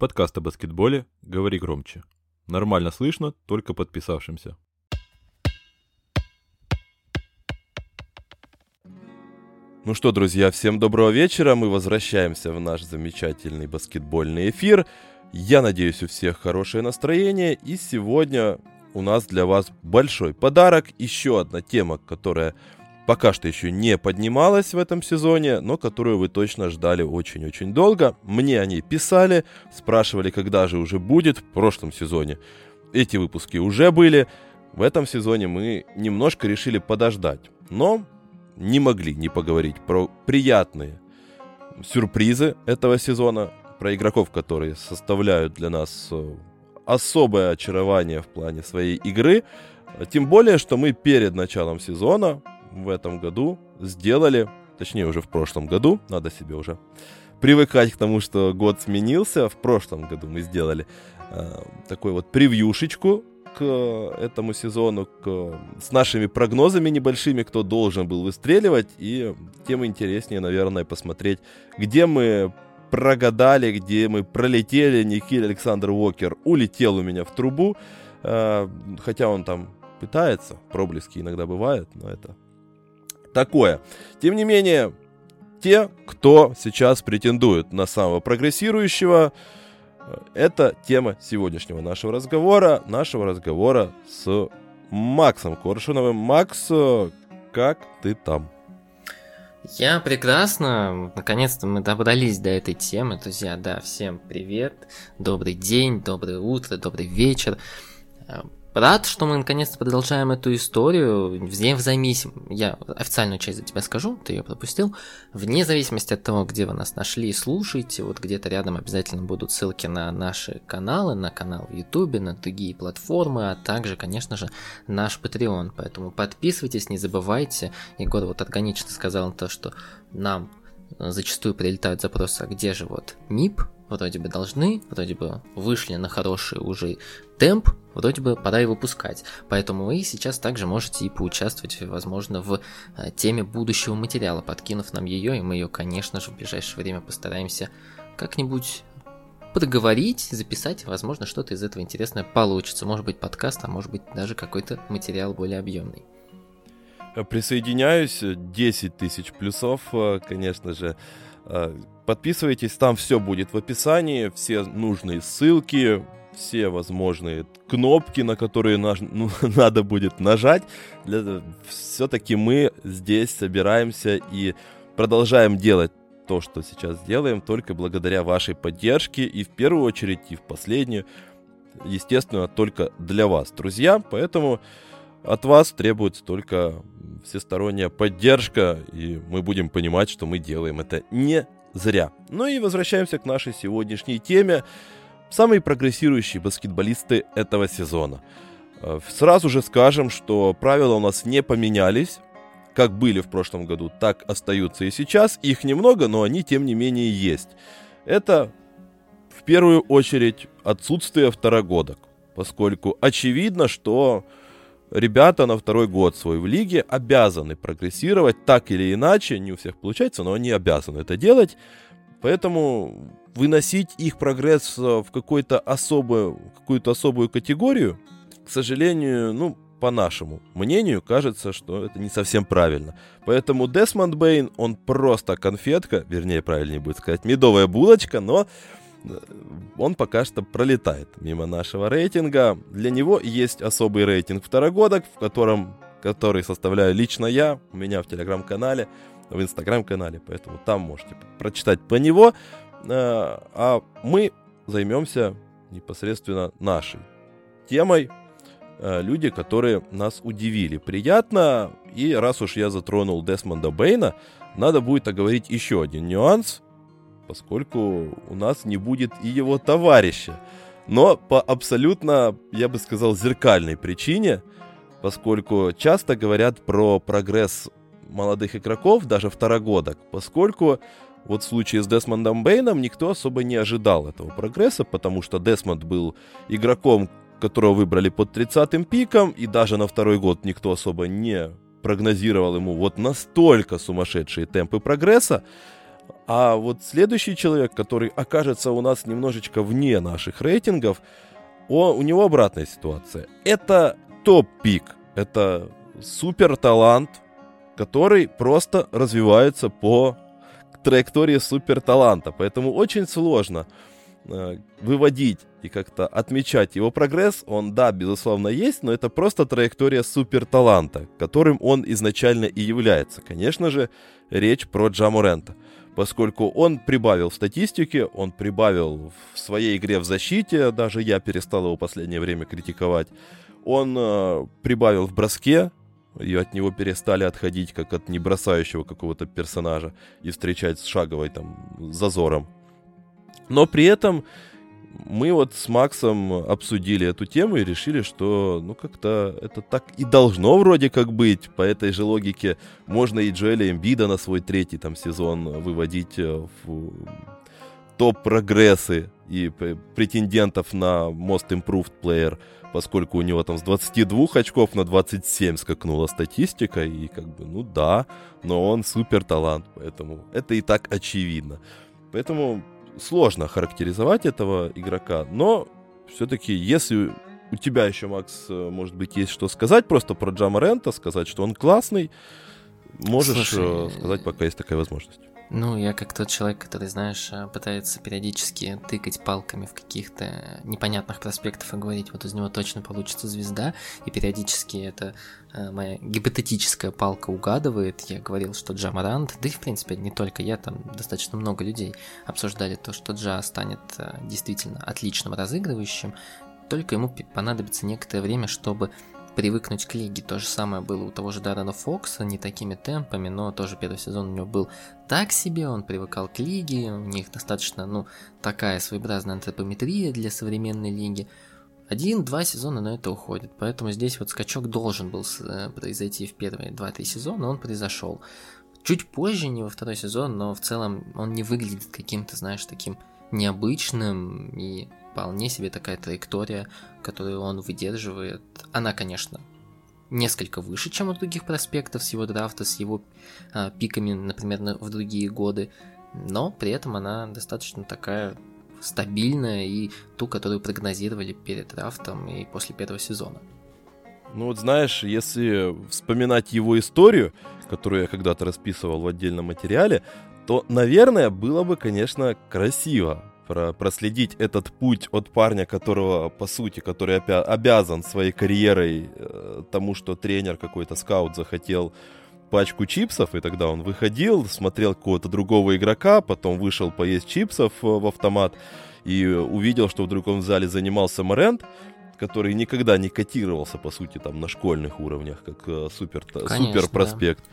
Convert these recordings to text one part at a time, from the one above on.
Подкаст о баскетболе «Говори громче». Нормально слышно только подписавшимся. Ну что, друзья, всем доброго вечера. Мы возвращаемся в наш замечательный баскетбольный эфир. Я надеюсь, у всех хорошее настроение. И сегодня у нас для вас большой подарок. Еще одна тема, которая пока что еще не поднималась в этом сезоне, но которую вы точно ждали очень-очень долго. Мне они писали, спрашивали, когда же уже будет в прошлом сезоне. Эти выпуски уже были. В этом сезоне мы немножко решили подождать. Но не могли не поговорить про приятные сюрпризы этого сезона, про игроков, которые составляют для нас э, особое очарование в плане своей игры. Тем более, что мы перед началом сезона в этом году сделали, точнее уже в прошлом году, надо себе уже привыкать к тому, что год сменился. В прошлом году мы сделали э, такой вот превьюшечку к этому сезону, к, с нашими прогнозами небольшими, кто должен был выстреливать, и тем интереснее, наверное, посмотреть, где мы прогадали, где мы пролетели. Никиль Александр Уокер улетел у меня в трубу, э, хотя он там пытается, проблески иногда бывают, но это такое. Тем не менее, те, кто сейчас претендует на самого прогрессирующего, э, это тема сегодняшнего нашего разговора, нашего разговора с Максом Коршуновым. Макс, э, как ты там? Я прекрасно. Наконец-то мы добрались до этой темы. Друзья, да, всем привет. Добрый день, доброе утро, добрый вечер. Э, Рад, что мы наконец-то продолжаем эту историю. Вне зависимости, я официальную часть за тебя скажу, ты ее пропустил. Вне зависимости от того, где вы нас нашли и слушаете, вот где-то рядом обязательно будут ссылки на наши каналы, на канал в Ютубе, на другие платформы, а также, конечно же, наш Patreon. Поэтому подписывайтесь, не забывайте. Егор вот органично сказал то, что нам зачастую прилетают запросы, а где же вот НИП, вроде бы должны, вроде бы вышли на хороший уже темп, вроде бы пора и выпускать. Поэтому вы сейчас также можете и поучаствовать, возможно, в э, теме будущего материала, подкинув нам ее, и мы ее, конечно же, в ближайшее время постараемся как-нибудь подговорить, записать, возможно, что-то из этого интересное получится. Может быть, подкаст, а может быть, даже какой-то материал более объемный. Присоединяюсь, 10 тысяч плюсов, э, конечно же. Э, подписывайтесь, там все будет в описании, все нужные ссылки, все возможные кнопки, на которые наж... ну, надо будет нажать. Для... Все-таки мы здесь собираемся и продолжаем делать то, что сейчас делаем, только благодаря вашей поддержке и в первую очередь, и в последнюю, естественно, только для вас, друзья. Поэтому от вас требуется только всесторонняя поддержка, и мы будем понимать, что мы делаем это не зря. Ну и возвращаемся к нашей сегодняшней теме. Самые прогрессирующие баскетболисты этого сезона. Э, сразу же скажем, что правила у нас не поменялись. Как были в прошлом году, так остаются и сейчас. Их немного, но они тем не менее есть. Это в первую очередь отсутствие второгодок, поскольку очевидно, что ребята на второй год свой в лиге обязаны прогрессировать так или иначе, не у всех получается, но они обязаны это делать. Поэтому выносить их прогресс в какую-то особую, какую-то особую категорию, к сожалению, ну, по нашему мнению, кажется, что это не совсем правильно. Поэтому Десмонд Бейн, он просто конфетка, вернее, правильнее будет сказать, медовая булочка, но он пока что пролетает мимо нашего рейтинга. Для него есть особый рейтинг второгодок, в котором, который составляю лично я, у меня в телеграм-канале, в инстаграм-канале, поэтому там можете прочитать по него. Э, а мы займемся непосредственно нашей темой, э, люди, которые нас удивили. Приятно, и раз уж я затронул Десмонда Бейна, надо будет оговорить еще один нюанс – поскольку у нас не будет и его товарища. Но по абсолютно, я бы сказал, зеркальной причине, поскольку часто говорят про прогресс молодых игроков, даже второгодок, поскольку вот в случае с Десмондом Бейном никто особо не ожидал этого прогресса, потому что Десмонд был игроком, которого выбрали под 30-м пиком, и даже на второй год никто особо не прогнозировал ему вот настолько сумасшедшие темпы прогресса, А вот следующий человек, который окажется у нас немножечко вне наших рейтингов, он, у него обратная ситуация. Это топ-пик. Это супер талант, который просто развивается по траектории супер таланта. Поэтому очень сложно э, выводить и как-то отмечать его прогресс. Он, да, безусловно, есть, но это просто траектория супер таланта, которым он изначально и является. Конечно же, речь про Джамурента поскольку он прибавил в статистике, он прибавил в своей игре в защите, даже я перестал его в последнее время критиковать. Он э, прибавил в броске, и от него перестали отходить, как от небросающего какого-то персонажа, и встречать с шаговой там зазором. Но при этом мы вот с Максом обсудили эту тему и решили, что ну как-то это так и должно вроде как быть. По этой же логике можно и Джоэля Эмбида на свой третий там сезон выводить э, в топ-прогрессы и претендентов на Most Improved Player, поскольку у него там с 22 очков на 27 скакнула статистика, и как бы, ну да, но он супер талант, поэтому это и так очевидно. Поэтому сложно характеризовать этого игрока, но все-таки, если у тебя еще, Макс, э, может быть, есть что сказать просто про Джама Рента, сказать, что он классный, можешь Слушай, э, сказать, пока есть такая возможность. Ну, я как тот человек, который, знаешь, э, пытается периодически тыкать палками в каких-то непонятных проспектах и говорить, вот из него точно получится звезда, и периодически это э, моя гипотетическая палка угадывает. Я говорил, что Джа Марант, да и в принципе не только я, там достаточно много людей обсуждали то, что Джа станет э, действительно отличным разыгрывающим, только ему понадобится некоторое время, чтобы привыкнуть к лиге. То же самое было у того же Даррена Фокса, не такими темпами, но тоже первый сезон у него был так себе, он привыкал к лиге, у них достаточно, ну, такая своеобразная антропометрия для современной лиги. Один-два сезона на это уходит, поэтому здесь вот скачок должен был э, произойти в первые два-три сезона, он произошел. Чуть позже, не во второй сезон, но в целом он не выглядит каким-то, знаешь, таким необычным и вполне себе такая траектория, которую он выдерживает. Она, конечно, несколько выше, чем у других проспектов с его драфта, с его а, пиками, например, в другие годы, но при этом она достаточно такая стабильная и ту, которую прогнозировали перед драфтом и после первого сезона. Ну вот знаешь, если вспоминать его историю, которую я когда-то расписывал в отдельном материале, то, наверное, было бы, конечно, красиво про проследить этот путь от парня, которого, по сути, который опя- обязан своей карьерой э, тому, что тренер какой-то скаут захотел пачку чипсов, и тогда он выходил, смотрел какого-то другого игрока, потом вышел поесть чипсов э, в автомат и увидел, что в другом зале занимался Морент, который никогда не котировался, по сути, там на школьных уровнях, как э, супер, супер проспект. Да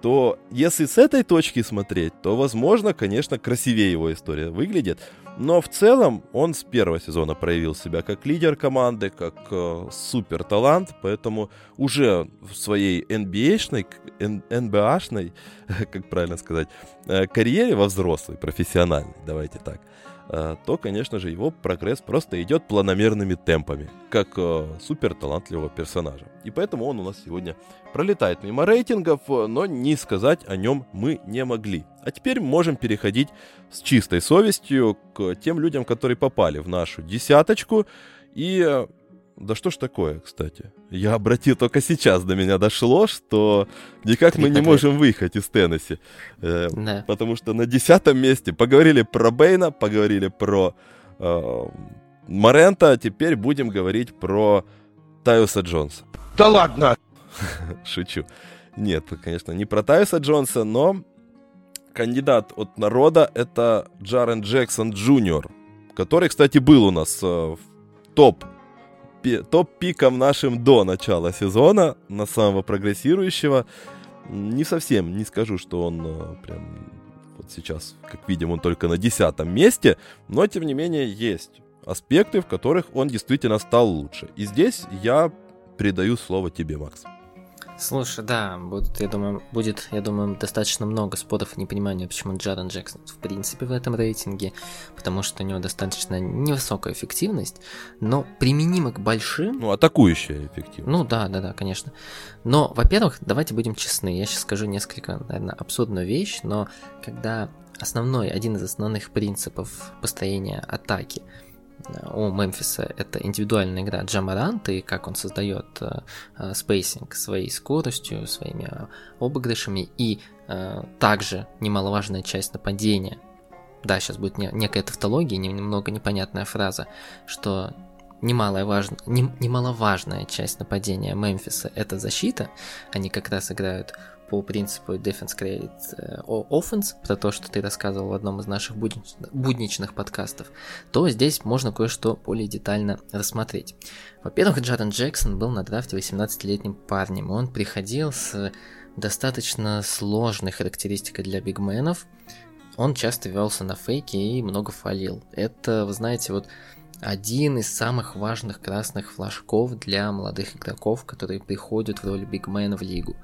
то если с этой точки смотреть, то, возможно, конечно, красивее его история выглядит. Но в целом он с первого сезона проявил себя как лидер команды, как э, супер талант, поэтому уже в своей NBA-шной, NBA-шной, как правильно сказать, э, карьере во взрослой, профессиональной, давайте так, то, конечно же, его прогресс просто идет планомерными темпами, как э, супер талантливого персонажа. И поэтому он у нас сегодня пролетает мимо рейтингов, э, но не сказать о нем мы не могли. А теперь можем переходить с чистой совестью к тем людям, которые попали в нашу десяточку. И да что ж такое, кстати? Я обратил только сейчас до меня дошло, что никак мы не можем выехать из Теннесси. Э, да. Потому что на десятом месте поговорили про Бейна, поговорили про э, Морента, а теперь будем говорить про Тайуса Джонса. Да ладно! Шучу. Нет, конечно, не про Тайуса Джонса, но кандидат от народа это Джарен Джексон Джуниор, который, кстати, был у нас э, в топ топ-пиком нашим до начала сезона, на самого прогрессирующего. Не совсем, не скажу, что он э, прям вот сейчас, как видим, он только на десятом месте, но тем не менее есть аспекты, в которых он действительно стал лучше. И здесь я передаю слово тебе, Макс. Слушай, да, будут, я думаю, будет, я думаю, достаточно много споров и непонимания, почему Джарен Джексон в принципе в этом рейтинге, потому что у него достаточно невысокая эффективность, но применимо к большим... Ну, атакующая эффективность. Ну, да, да, да, конечно. Но, во-первых, давайте будем честны, я сейчас скажу несколько, наверное, абсурдную вещь, но когда основной, один из основных принципов построения атаки – у Мемфиса это индивидуальная игра Джа Моранта и как он создает э, э, spacing своей скоростью, своими э, обыгрышами и также немаловажная часть нападения. Да, сейчас будет некая тавтология, немного непонятная фраза, что немалая не, немаловажная часть нападения Мемфиса это защита. Они как раз играют по принципу Defense Create э, Offense, про то, что ты рассказывал в одном из наших будничных подкастов, то здесь можно кое-что более детально рассмотреть. Во-первых, Джарен Джексон был на драфте 18-летним парнем, он приходил с достаточно сложной характеристикой для бигменов, он часто велся на фейке и много фалил. Это, вы знаете, вот один из самых важных красных флажков для молодых игроков, которые приходят в роли бигмена в лигу.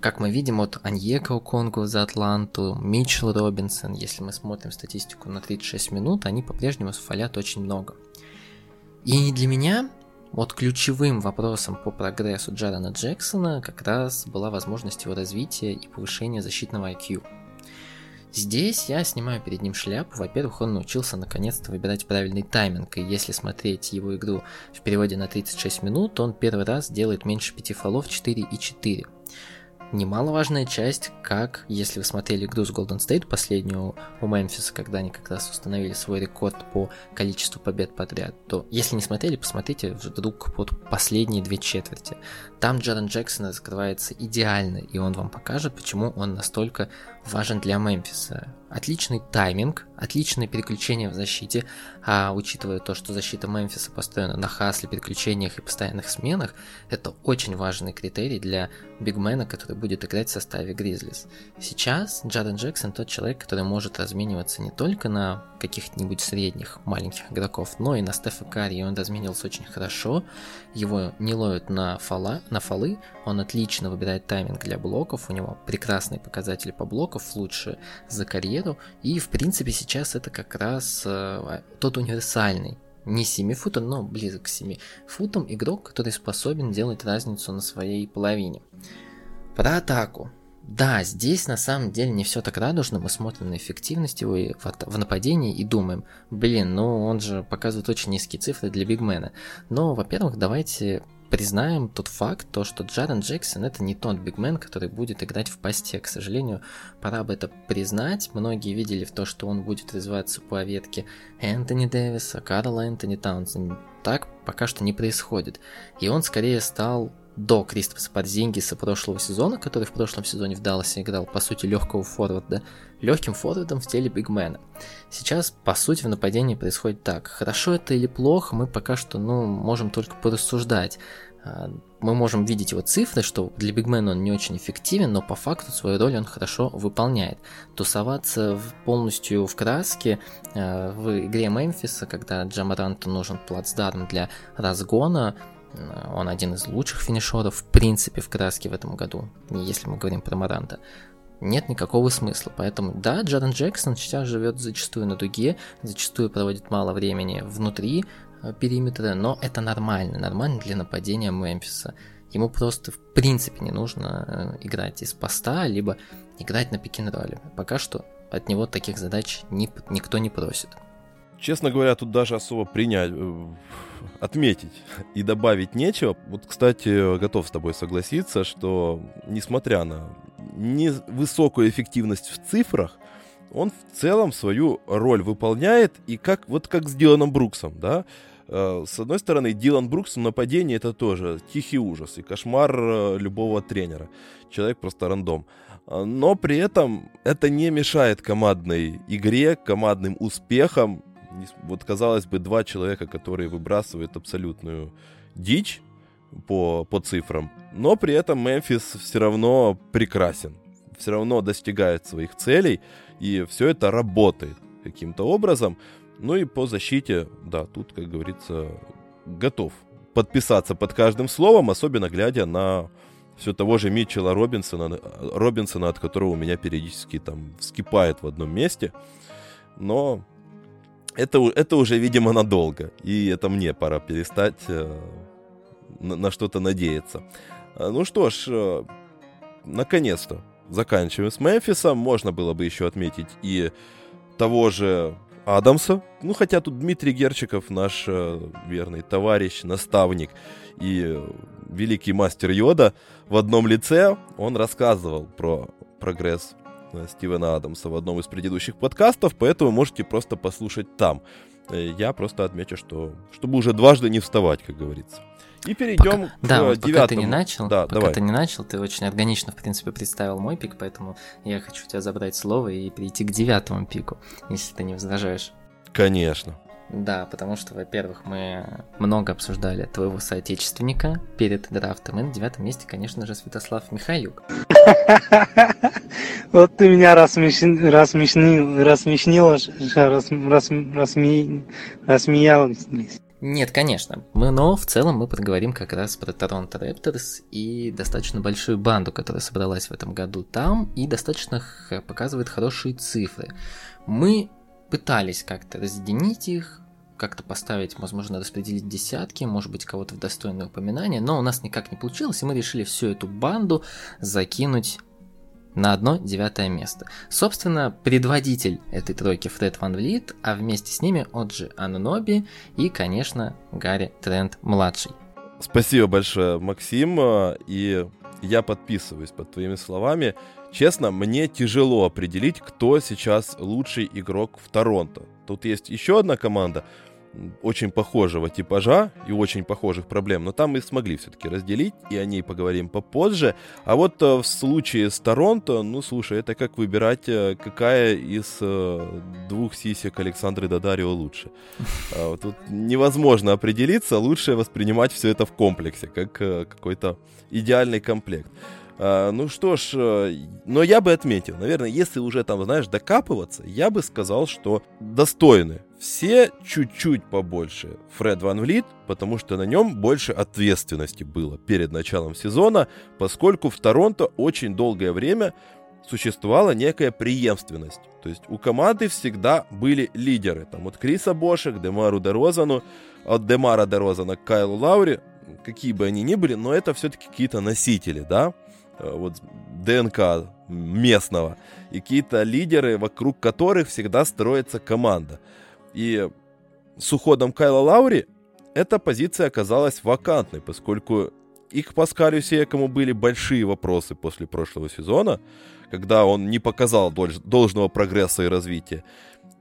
Как мы видим, от Аньека Конгу за Атланту, Митчелл Робинсон, если мы смотрим статистику на 36 минут, они по-прежнему фалят очень много. И для меня вот ключевым вопросом по прогрессу Джарена Джексона как раз была возможность его развития и повышения защитного IQ. Здесь я снимаю перед ним шляпу. Во-первых, он научился наконец-то выбирать правильный тайминг, и если смотреть его игру в переводе на 36 минут, он первый раз делает меньше 5 фолов 4 и 4 немаловажная часть, как, если вы смотрели игру с Golden State, последнюю у Мемфиса, когда они как раз установили свой рекорд по количеству побед подряд, то если не смотрели, посмотрите вдруг под последние две четверти. Там Джарен Джексон раскрывается идеально, и он вам покажет, почему он настолько важен для Мемфиса. Отличный тайминг, отличное переключение в защите, а учитывая то, что защита Мемфиса построена на хасле, переключениях и постоянных сменах, это очень важный критерий для бигмена, который будет играть в составе Гризлис. Сейчас Джарен Джексон тот человек, который может размениваться не только на каких-нибудь средних маленьких игроков, но и на Стефа Карри, и он разменивался очень хорошо, его не ловят на, фала, на фолы, он отлично выбирает тайминг для блоков, у него прекрасные показатели по блоков, лучше за карьеру, и в принципе сейчас это как раз э, тот универсальный не 7 футом, но близок к 7 футам игрок, который способен делать разницу на своей половине. Про атаку. Да, здесь на самом деле не все так радужно, мы смотрим на эффективность его в нападении и думаем, блин, ну он же показывает очень низкие цифры для бигмена. Но, во-первых, давайте признаем тот факт, то, что Джарен Джексон это не тот бигмен, который будет играть в посте. К сожалению, пора бы это признать. Многие видели в то, что он будет развиваться по ветке Энтони Дэвиса, Карла Энтони Таунсен. Так пока что не происходит. И он скорее стал до Кристофа Подзингиса прошлого сезона, который в прошлом сезоне в Далласе играл, по сути, легкого форварда, легким форвардом в теле бигмена. Сейчас, по сути, в нападении происходит так. Хорошо это или плохо, мы пока что, ну, можем только порассуждать. А, мы можем видеть его цифры, что для бигмена он не очень эффективен, но по факту свою роль он хорошо выполняет. Тусоваться полностью в краске а, в игре Мемфиса, когда Джамаранту нужен плацдарм для разгона, он один из лучших финишеров, в принципе, в краске в этом году, если мы говорим про Маранта. Нет никакого смысла. Поэтому, да, Джарен Джексон сейчас живет зачастую на дуге, зачастую проводит мало времени внутри э, периметра, но это нормально, нормально для нападения Мемфиса. Ему просто в принципе не нужно э, играть из поста, либо играть на пик-н-ролле. Пока что от него таких задач ни, никто не просит. Честно говоря, тут даже особо принять, э, отметить и добавить нечего. Вот, кстати, готов с тобой согласиться, что несмотря на невысокую эффективность в цифрах, он в целом свою роль выполняет, и как вот как с Диланом Бруксом, да, э, с одной стороны, Дилан Брукс в нападении это тоже тихий ужас и кошмар э, любого тренера. Человек просто рандом. Но при этом это не мешает командной игре, командным успехам вот казалось бы, два человека, которые выбрасывают абсолютную дичь по, по цифрам, но при этом Мемфис все равно прекрасен, все равно достигает своих целей, и все это работает каким-то образом. Ну и по защите, да, тут, как говорится, готов подписаться под каждым словом, особенно глядя на все того же Митчелла Робинсона, Робинсона, от которого у меня периодически там вскипает в одном месте. Но это, это уже, видимо, надолго. И это мне пора перестать э, на, на что-то надеяться. А, ну что ж, э, наконец-то заканчиваем с Мемфисом. Можно было бы еще отметить и того же Адамса. Ну, хотя тут Дмитрий Герчиков, наш э, верный товарищ, наставник и великий мастер Йода в одном лице, он рассказывал про прогресс Стивена Адамса в одном из предыдущих подкастов, поэтому можете просто послушать там. Э, я просто отмечу, что чтобы уже дважды не вставать, как говорится. И перейдем пока, к да, вот девятому. Пока ты не начал, да, пока давай. ты не начал, ты очень органично, в принципе, представил мой пик, поэтому я хочу тебя забрать слово и перейти к девятому пику, если ты не возражаешь. Конечно. Да, потому что, во-первых, мы много обсуждали твоего соотечественника перед драфтом, и на девятом месте, конечно же, Святослав Михаюк. Вот ты меня рассмешнил, рассмешнил, рассмеял. Нет, конечно. Мы, но в целом мы поговорим как раз про Торонто Репторс и достаточно большую банду, которая собралась в этом году там и достаточно показывает хорошие цифры. Мы пытались как-то разъединить их, как-то поставить, возможно, распределить десятки, может быть, кого-то в достойное упоминание, но у нас никак не получилось, и мы решили всю эту банду закинуть на одно девятое место. Собственно, предводитель этой тройки Фред Ван Влит, а вместе с ними Оджи Ануноби и, конечно, Гарри Трент младший. Спасибо большое, Максим, и я подписываюсь под твоими словами. Честно, мне тяжело определить, кто сейчас лучший игрок в Торонто. Тут есть еще одна команда, очень похожего типажа и очень похожих проблем, но там мы смогли все-таки разделить, и о ней поговорим попозже. А вот э, в случае с Торонто, ну слушай, это как выбирать, э, какая из э, двух сисек Александры Дадарио лучше. А, тут невозможно определиться, лучше воспринимать все это в комплексе, как какой-то идеальный комплект. А, ну что ж, э, но я бы отметил, наверное, если уже там, знаешь, докапываться, я бы сказал, что достойны. Все чуть-чуть побольше Фред Ван Влит, потому что на нем больше ответственности было перед началом сезона, поскольку в Торонто очень долгое время существовала некая преемственность. То есть у команды всегда были лидеры. Там от Криса Боша к Демару Дерозану, от Демара Дерозана к Кайлу Лаури, какие бы они ни были, но это все-таки какие-то носители, да? Э, вот ДНК местного, и какие-то лидеры, вокруг которых всегда строится команда. И с уходом Кайла Лаури эта позиция оказалась вакантной, поскольку и к Паскалю Секому были большие вопросы после прошлого сезона, когда он не показал должного прогресса и развития.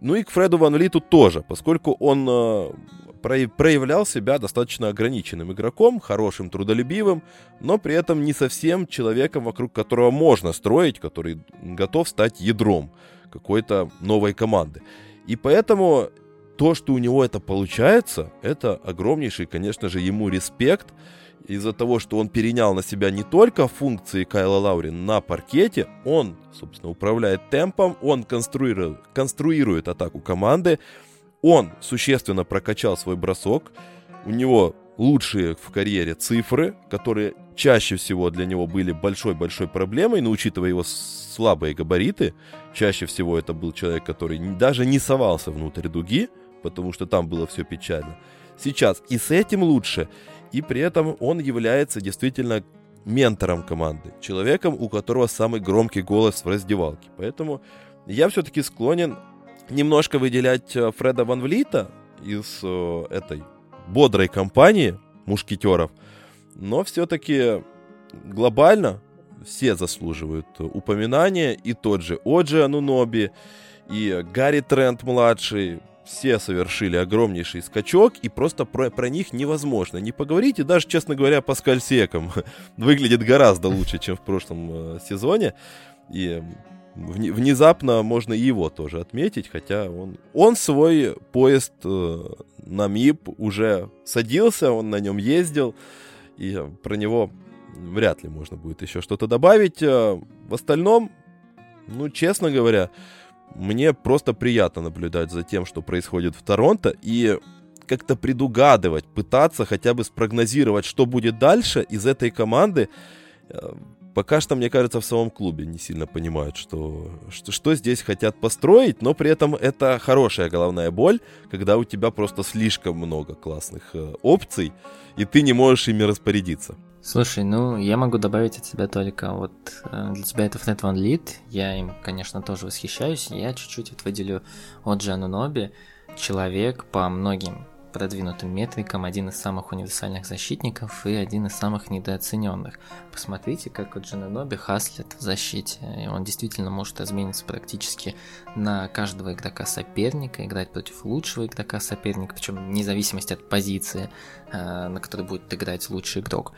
Ну и к Фреду Ван Литу тоже, поскольку он э, проявлял себя достаточно ограниченным игроком, хорошим, трудолюбивым, но при этом не совсем человеком, вокруг которого можно строить, который готов стать ядром какой-то новой команды. И поэтому то, что у него это получается, это огромнейший, конечно же, ему респект из-за того, что он перенял на себя не только функции Кайла Лаури на паркете, он, собственно, управляет темпом, он конструирует, конструирует атаку команды, он существенно прокачал свой бросок. У него лучшие в карьере цифры, которые чаще всего для него были большой-большой проблемой, но учитывая его слабые габариты, чаще всего это был человек, который даже не совался внутрь дуги, потому что там было все печально. Сейчас и с этим лучше, и при этом он является действительно ментором команды, человеком, у которого самый громкий голос в раздевалке. Поэтому я все-таки склонен немножко выделять э, Фреда Ван Влита из э, этой бодрой компании мушкетеров, но все-таки глобально все заслуживают упоминания, и тот же Оджи Ануноби, и Гарри Трент младший, все совершили огромнейший скачок, и просто про, про них невозможно не поговорить. И даже, честно говоря, Паскаль Секом выглядит гораздо лучше, чем в прошлом э, сезоне. И внезапно можно и его тоже отметить, хотя он, он свой поезд э, на МИП уже садился, он на нем ездил, и про него вряд ли можно будет еще что-то добавить. Э, в остальном, ну, честно говоря, мне просто приятно наблюдать за тем, что происходит в Торонто, и как-то предугадывать, пытаться хотя бы спрогнозировать, что будет дальше из этой команды, Э, пока что, мне кажется, в самом клубе не сильно понимают, что, что, что здесь хотят построить, но при этом это хорошая головная боль, когда у тебя просто слишком много классных э, опций, и ты не можешь ими распорядиться. Слушай, ну, я могу добавить от себя только вот э, для тебя это Fnatt One Lead, я им, конечно, тоже восхищаюсь, я чуть-чуть вот выделю от Джану Ноби, человек по многим продвинутым метрикам, один из самых универсальных защитников и один из самых недооцененных. Посмотрите, как у Джананоби хаслит в защите. И он действительно может размениться практически на каждого игрока соперника, играть против лучшего игрока соперника, причем вне зависимости от позиции, э, на которой будет играть лучший игрок.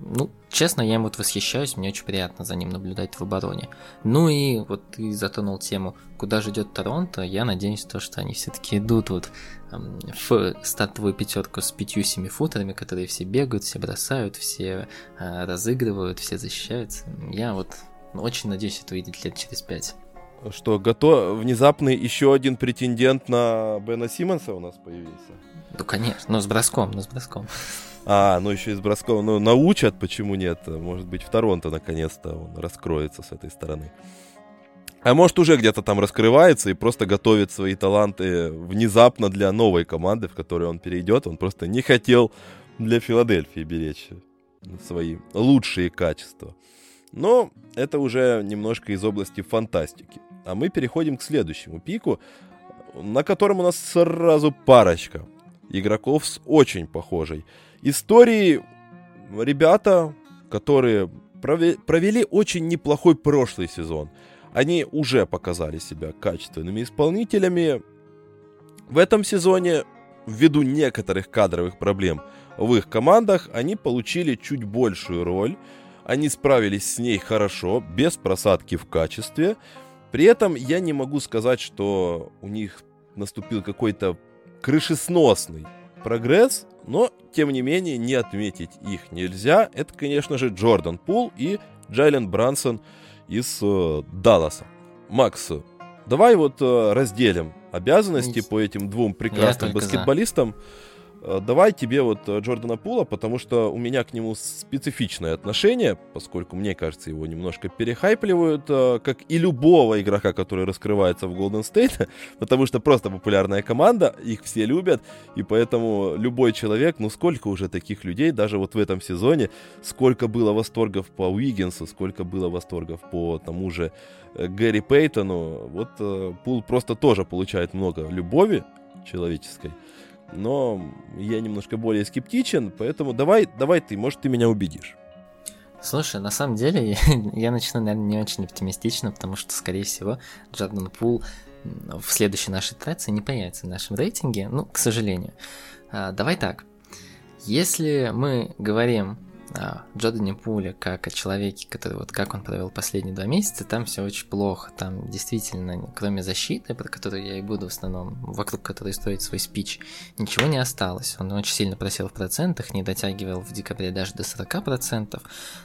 Ну, честно, я им вот восхищаюсь, мне очень приятно за ним наблюдать в обороне. Ну и вот ты затронул тему, куда же идет Торонто, я надеюсь, то, что они все-таки идут вот эм, в стартовую пятерку с пятью-семи футерами, которые все бегают, все бросают, все э, разыгрывают, все защищаются. Я вот очень надеюсь это увидеть лет через пять. Что, готов внезапный еще один претендент на Бена Симмонса у нас появился? Ну, конечно, но с броском, но с броском. А, ну еще и с броском. Ну, научат, почему нет? Может быть, в Торонто наконец-то он раскроется с этой стороны. А может, уже где-то там раскрывается и просто готовит свои таланты внезапно для новой команды, в которую он перейдет. Он просто не хотел для Филадельфии беречь свои лучшие качества. Но это уже немножко из области фантастики. А мы переходим к следующему пику, на котором у нас сразу парочка игроков с очень похожей истории ребята, которые провели очень неплохой прошлый сезон. Они уже показали себя качественными исполнителями. В этом сезоне, ввиду некоторых кадровых проблем в их командах, они получили чуть большую роль. Они справились с ней хорошо, без просадки в качестве. При этом я не могу сказать, что у них наступил какой-то крышесносный прогресс, но, тем не менее, не отметить их нельзя. Это, конечно же, Джордан Пул и Джайлен Брансон из э, Далласа. Макс, давай вот э, разделим обязанности по этим двум прекрасным баскетболистам. За. Э, давай тебе вот э, Джордана Пула, потому что у меня к нему специфичное отношение, поскольку, мне кажется, его немножко перехайпливают, э, как и любого игрока, который раскрывается в Golden State, потому что просто популярная команда, их все любят, и поэтому любой человек, ну сколько уже таких людей, даже вот в этом сезоне, сколько было восторгов по Уиггинсу, сколько было восторгов по тому же Гэри Пейтону, вот Пул просто тоже получает много любови человеческой, но я немножко более скептичен, поэтому давай, давай ты, может, ты меня убедишь. Слушай, на самом деле я, начну, наверное, не очень оптимистично, потому что, скорее всего, Джордан Пул в следующей нашей итерации не появится в нашем рейтинге, ну, к сожалению. А, давай так. Если мы говорим Джордане Пуле как о человеке, который вот как он провел последние два месяца, там все очень плохо. Там действительно, кроме защиты, про которую я и буду в основном, вокруг которой строить свой спич, ничего не осталось. Он очень сильно просел в процентах, не дотягивал в декабре даже до 40%.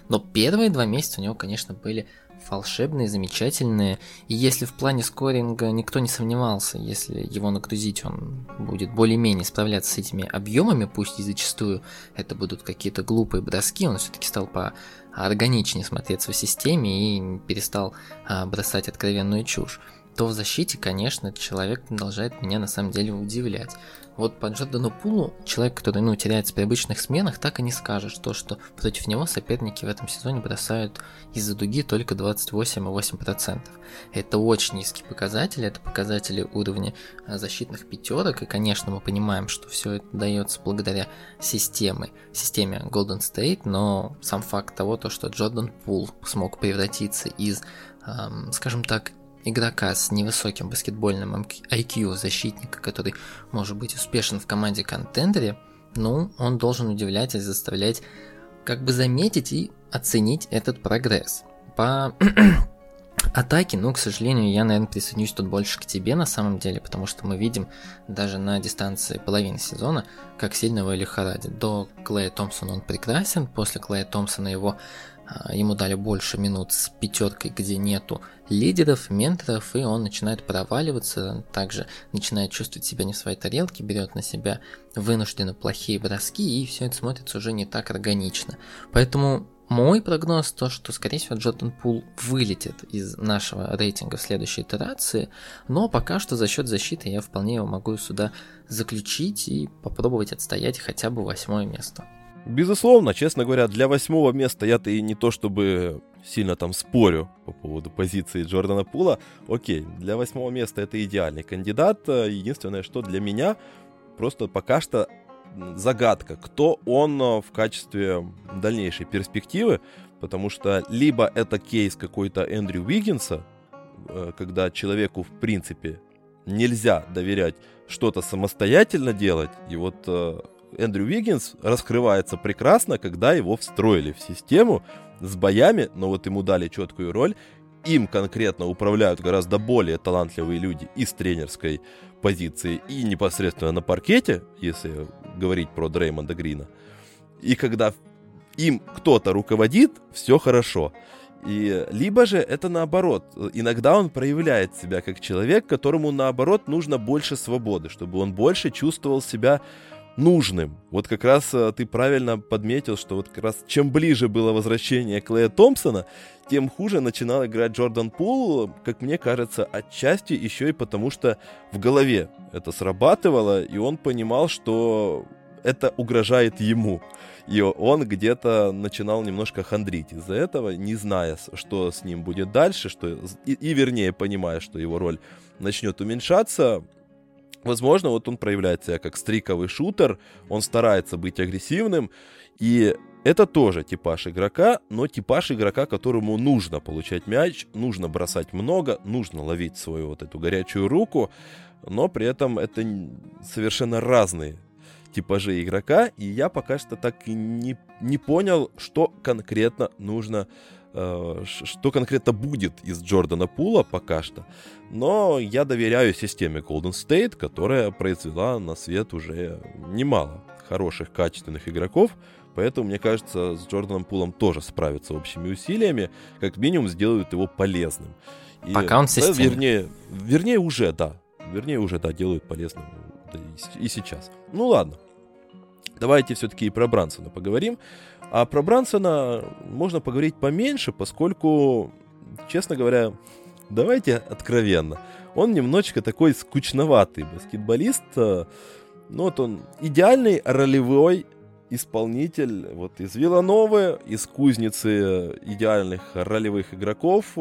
Но первые два месяца у него, конечно, были волшебные, замечательные. И если в плане скоринга никто не сомневался, если его нагрузить, он будет более-менее справляться с этими объемами, пусть и зачастую это будут какие-то глупые броски, он все-таки стал по органичнее смотреться в системе и перестал а, бросать откровенную чушь то в защите, конечно, человек продолжает меня на самом деле удивлять. Вот по Джордану Пулу, человек, который ну, теряется при обычных сменах, так и не скажешь то, что против него соперники в этом сезоне бросают из-за дуги только 28,8%. Это очень низкий показатель, это показатели уровня а, защитных пятерок, и, конечно, мы понимаем, что все это дается благодаря системе, системе Golden State, но сам факт того, то, что Джордан Пул смог превратиться из, скажем так, игрока с невысоким баскетбольным IQ защитника, который может быть успешен в команде контендере, ну, он должен удивлять и заставлять как бы заметить и оценить этот прогресс. По атаке, ну, к сожалению, я, наверное, присоединюсь тут больше к тебе на самом деле, потому что мы видим даже на дистанции половины сезона, как сильно его лихорадит. До Клея Томпсона он прекрасен, после Клея Томпсона его ему дали больше минут с пятеркой, где нету лидеров, менторов, и он начинает проваливаться, также начинает чувствовать себя не в своей тарелке, берет на себя вынужденно плохие броски, и все это смотрится уже не так органично. Поэтому мой прогноз то, что, скорее всего, Джордан Пул вылетит из нашего рейтинга в следующей итерации, но пока что за счет защиты я вполне его могу сюда заключить и попробовать отстоять хотя бы восьмое место. Безусловно, честно говоря, для восьмого места я-то и не то чтобы сильно там спорю по поводу позиции Джордана Пула. Окей, для восьмого места это идеальный кандидат. Единственное, что для меня просто пока что загадка, кто он э, в качестве дальнейшей перспективы, потому что либо это кейс какой-то Эндрю Уиггинса, э, когда человеку в принципе нельзя доверять что-то самостоятельно делать, и вот э, Эндрю Уиггинс раскрывается прекрасно, когда его встроили в систему с боями, но вот ему дали четкую роль, им конкретно управляют гораздо более талантливые люди из тренерской позиции и непосредственно на паркете, если говорить про Дреймонда Грина. И когда им кто-то руководит, все хорошо. И либо же это наоборот. Иногда он проявляет себя как человек, которому наоборот нужно больше свободы, чтобы он больше чувствовал себя нужным. Вот как раз э, ты правильно подметил, что вот как раз чем ближе было возвращение Клея Томпсона, тем хуже начинал играть Джордан Пул, как мне кажется, отчасти еще и потому, что в голове это срабатывало, и он понимал, что это угрожает ему. И он где-то начинал немножко хандрить из-за этого, не зная, что с ним будет дальше, что и, и вернее понимая, что его роль начнет уменьшаться, Возможно, вот он проявляет себя как стриковый шутер, он старается быть агрессивным, и это тоже типаж игрока, но типаж игрока, которому нужно получать мяч, нужно бросать много, нужно ловить свою вот эту горячую руку, но при этом это совершенно разные типажи игрока, и я пока что так и не, не понял, что конкретно нужно что конкретно будет из Джордана Пула пока что. Но я доверяю системе Golden State, которая произвела на свет уже немало хороших, качественных игроков. Поэтому, мне кажется, с Джорданом Пулом тоже справятся общими усилиями. Как минимум, сделают его полезным. И, Пока он системе. Да, вернее, вернее, уже, да. Вернее, уже, да, делают полезным и сейчас. Ну, ладно. Давайте все-таки и про Брансона поговорим. А про Брансона можно поговорить поменьше, поскольку, честно говоря, давайте откровенно, он немножечко такой скучноватый баскетболист. Э, ну вот он идеальный ролевой исполнитель вот из Вилановы, из кузницы идеальных ролевых игроков.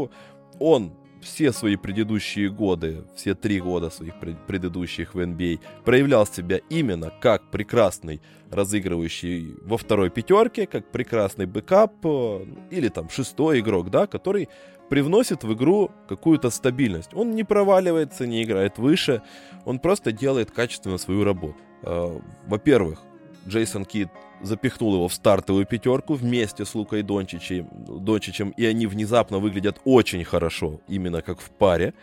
Он все свои предыдущие годы, все три года своих предыдущих в NBA, а, проявлял себя именно как прекрасный разыгрывающий во второй пятерке, как прекрасный backup э, или там шестой игрок, да, который привносит в игру какую-то стабильность. Он не проваливается, не играет выше, он просто делает качественно свою работу. Э, во-первых, Джейсон Кидд запихнул его в стартовую пятерку вместе с Лукой Дончичем, Дончичем, и они внезапно выглядят очень хорошо, именно как в паре.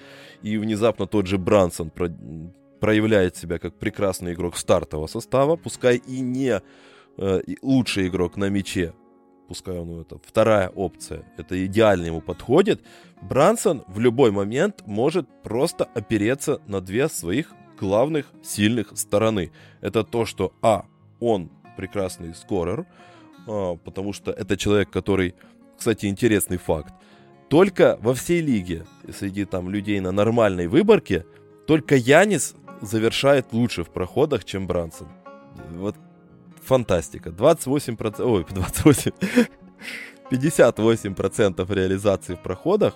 И внезапно тот же Брансон про, проявляет себя как прекрасный игрок стартового состава, пускай и не э, лучший игрок на мяче, пускай он это вторая опция, это идеально ему подходит, Брансон в любой момент может просто опереться на две своих главных сильных стороны. Это то, что А, он прекрасный скорер, а, потому что это человек, который, кстати, интересный факт, только во всей лиге, среди там людей на нормальной выборке, только Янис завершает лучше в проходах, чем Брансон. Вот фантастика. 28%, ой, 28, 58% реализации в проходах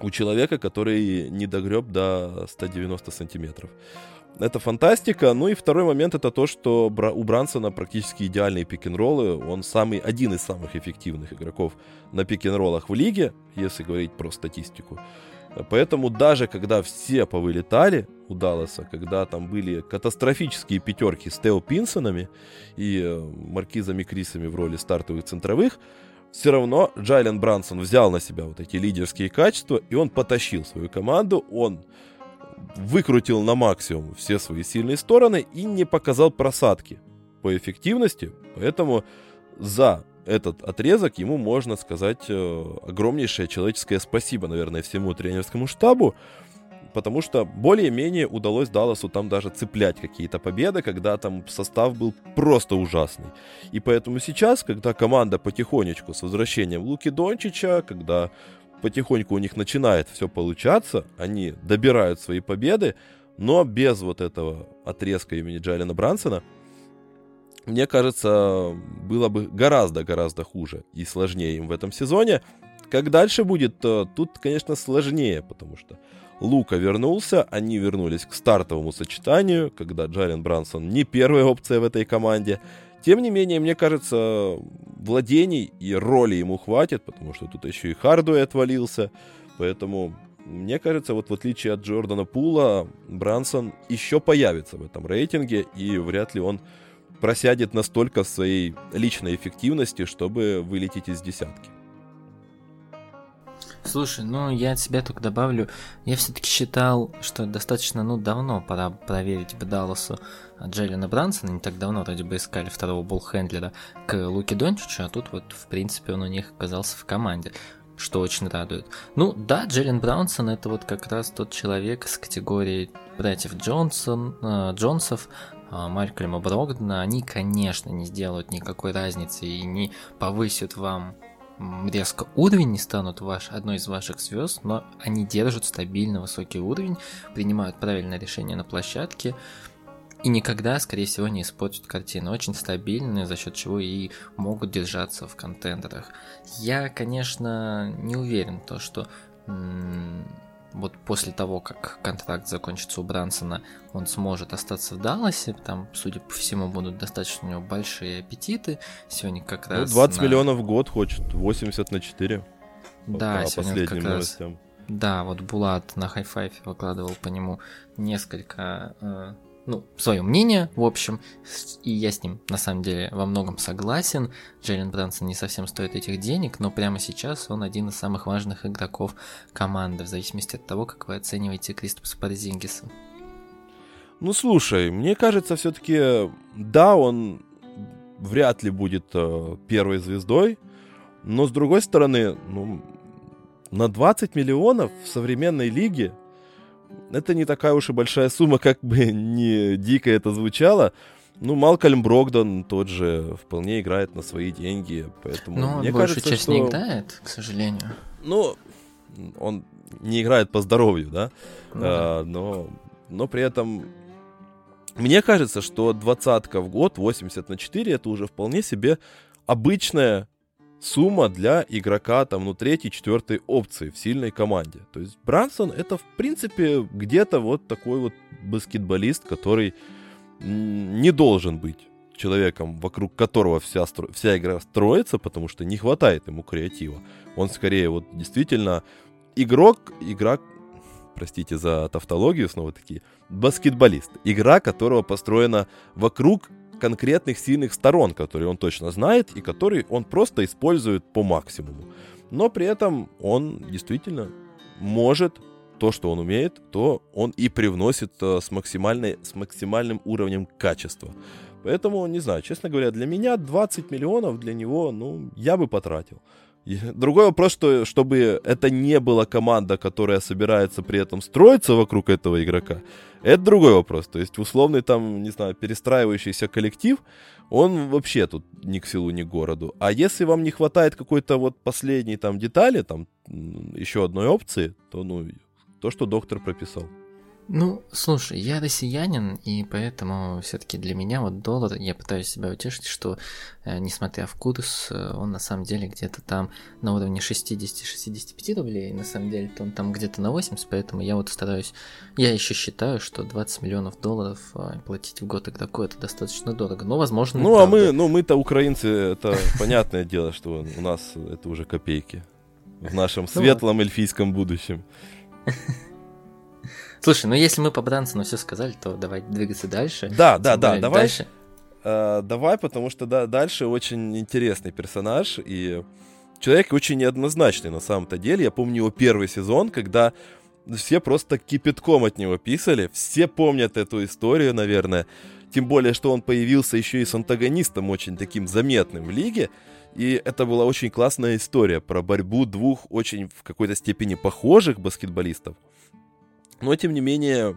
у человека, который не догреб до 190 сантиметров это фантастика. Ну и второй момент это то, что у Брансона практически идеальные пик-н-роллы. Он самый, один из самых эффективных игроков на пик-н-роллах в лиге, если говорить про статистику. Поэтому даже когда все повылетали у Далласа, когда там были катастрофические пятерки с Тео Пинсонами и э, Маркизами Крисами в роли стартовых центровых, все равно Джайлен Брансон взял на себя вот эти лидерские качества, и он потащил свою команду, он выкрутил на максимум все свои сильные стороны и не показал просадки по эффективности. Поэтому за этот отрезок ему можно сказать э, огромнейшее человеческое спасибо, наверное, всему тренерскому штабу, потому что более-менее удалось Далласу там даже цеплять какие-то победы, когда там состав был просто ужасный. И поэтому сейчас, когда команда потихонечку с возвращением Луки Дончича, когда потихоньку у них начинает все получаться, они добирают свои победы, но без вот этого отрезка имени Джалина Брансона, мне кажется, было бы гораздо-гораздо хуже и сложнее им в этом сезоне. Как дальше будет, тут, конечно, сложнее, потому что Лука вернулся, они вернулись к стартовому сочетанию, когда Джален Брансон не первая опция в этой команде. Тем не менее, мне кажется, владений и роли ему хватит, потому что тут еще и Хардуэй отвалился. Поэтому, мне кажется, вот в отличие от Джордана Пула, Брансон еще появится в этом рейтинге, и вряд ли он просядет настолько в своей личной эффективности, чтобы вылететь из десятки. Слушай, ну я от себя только добавлю, я все-таки считал, что достаточно, ну, давно пора проверить бы Далласу Джеллина Брансона, не так давно вроде бы искали второго болхендлера к Луке Дончичу, а тут вот, в принципе, он у них оказался в команде что очень радует. Ну да, Джеллен Браунсон это вот как раз тот человек с категории братьев Джонсон, э, Джонсов, э, Малькольма Брогдена. Они, конечно, не сделают никакой разницы и не повысят вам резко уровень, не станут ваш, одной из ваших звезд, но они держат стабильно высокий уровень, принимают правильное решение на площадке и никогда, скорее всего, не испортят картину. Очень стабильные, за счет чего и могут держаться в контендерах. Я, конечно, не уверен, то, что вот после того, как контракт закончится у Брансона, он сможет остаться в Далласе. Там, судя по всему, будут достаточно у него большие аппетиты. Сегодня как ну, раз... Ну, 20 на... миллионов в год хочет, 80 на 4. Да, по сегодня как раз... Да, вот Булат на Five выкладывал по нему несколько э, ну, свое мнение, в общем, и я с ним на самом деле во многом согласен. Джейлен Брансон не совсем стоит этих денег, но прямо сейчас он один из самых важных игроков команды, в зависимости от того, как вы оцениваете Кристопса Парзингиса. Ну, слушай, мне кажется, все-таки, да, он вряд ли будет э, первой звездой, но с другой стороны, ну, на 20 миллионов в современной лиге это не такая уж и большая сумма, как бы не дико это звучало. Ну, Малкольм Брогдон тот же вполне играет на свои деньги, поэтому Но мне он кажется, часть что... не играет, к сожалению. Ну, он не играет по здоровью, да, ну, а, но, но при этом мне кажется, что двадцатка в год, 80 на 4, это уже вполне себе обычная сумма для игрока там, ну, третьей, четвертой опции в сильной команде. То есть Брансон это, в принципе, где-то вот такой вот баскетболист, который не должен быть человеком, вокруг которого вся, стро... вся игра строится, потому что не хватает ему креатива. Он скорее вот действительно игрок, игрок, простите за тавтологию снова такие, баскетболист. Игра, которого построена вокруг конкретных сильных сторон, которые он точно знает и которые он просто использует по максимуму. Но при этом он действительно может то, что он умеет, то он и привносит э, с, максимальной, с максимальным уровнем качества. Поэтому, не знаю, честно говоря, для меня 20 миллионов для него, ну, я бы потратил. Другой вопрос, что чтобы это не была команда, которая собирается при этом строиться вокруг этого игрока, это другой вопрос. То есть условный там, не знаю, перестраивающийся коллектив, он вообще тут ни к селу, ни к городу. А если вам не хватает какой-то вот последней там детали, там еще одной опции, то ну то, что доктор прописал. Ну, слушай, я россиянин, и поэтому все-таки для меня вот доллар, я пытаюсь себя утешить, что э, несмотря в курс, э, он на самом деле где-то там на уровне 60-65 рублей, на самом деле он там где-то на 80, поэтому я вот стараюсь, я еще считаю, что 20 миллионов долларов э, платить в год игроку это достаточно дорого, но возможно... Ну, а мы, ну мы-то украинцы, это понятное дело, что у нас это уже копейки в нашем ну светлом эльфийском будущем. Слушай, ну если мы по Брансону все сказали, то давай двигаться дальше. Да, да, да, давай. Дальше. Э, давай, потому что да, дальше очень интересный персонаж и человек очень неоднозначный на самом-то деле. Я помню его первый сезон, когда все просто кипятком от него писали. Все помнят эту историю, наверное. Тем более, что он появился еще и с антагонистом очень таким заметным в лиге. И это была очень классная история про борьбу двух очень в какой-то степени похожих баскетболистов Но, тем не менее,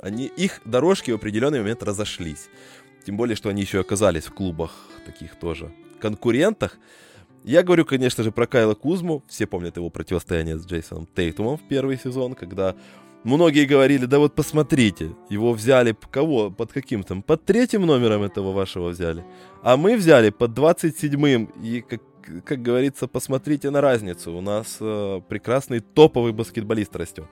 они, их дорожки в определенный момент разошлись. Тем более, что они еще оказались в клубах таких тоже конкурентах. Я говорю, конечно же, про Кайла Кузму. Все помнят его противостояние с Джейсоном Тейтумом в первый сезон, когда многие говорили, да вот посмотрите, его взяли кого, под каким там, под третьим номером этого вашего взяли. А мы взяли под 27-м. И, как, как говорится, посмотрите на разницу. У нас э, прекрасный топовый баскетболист растет.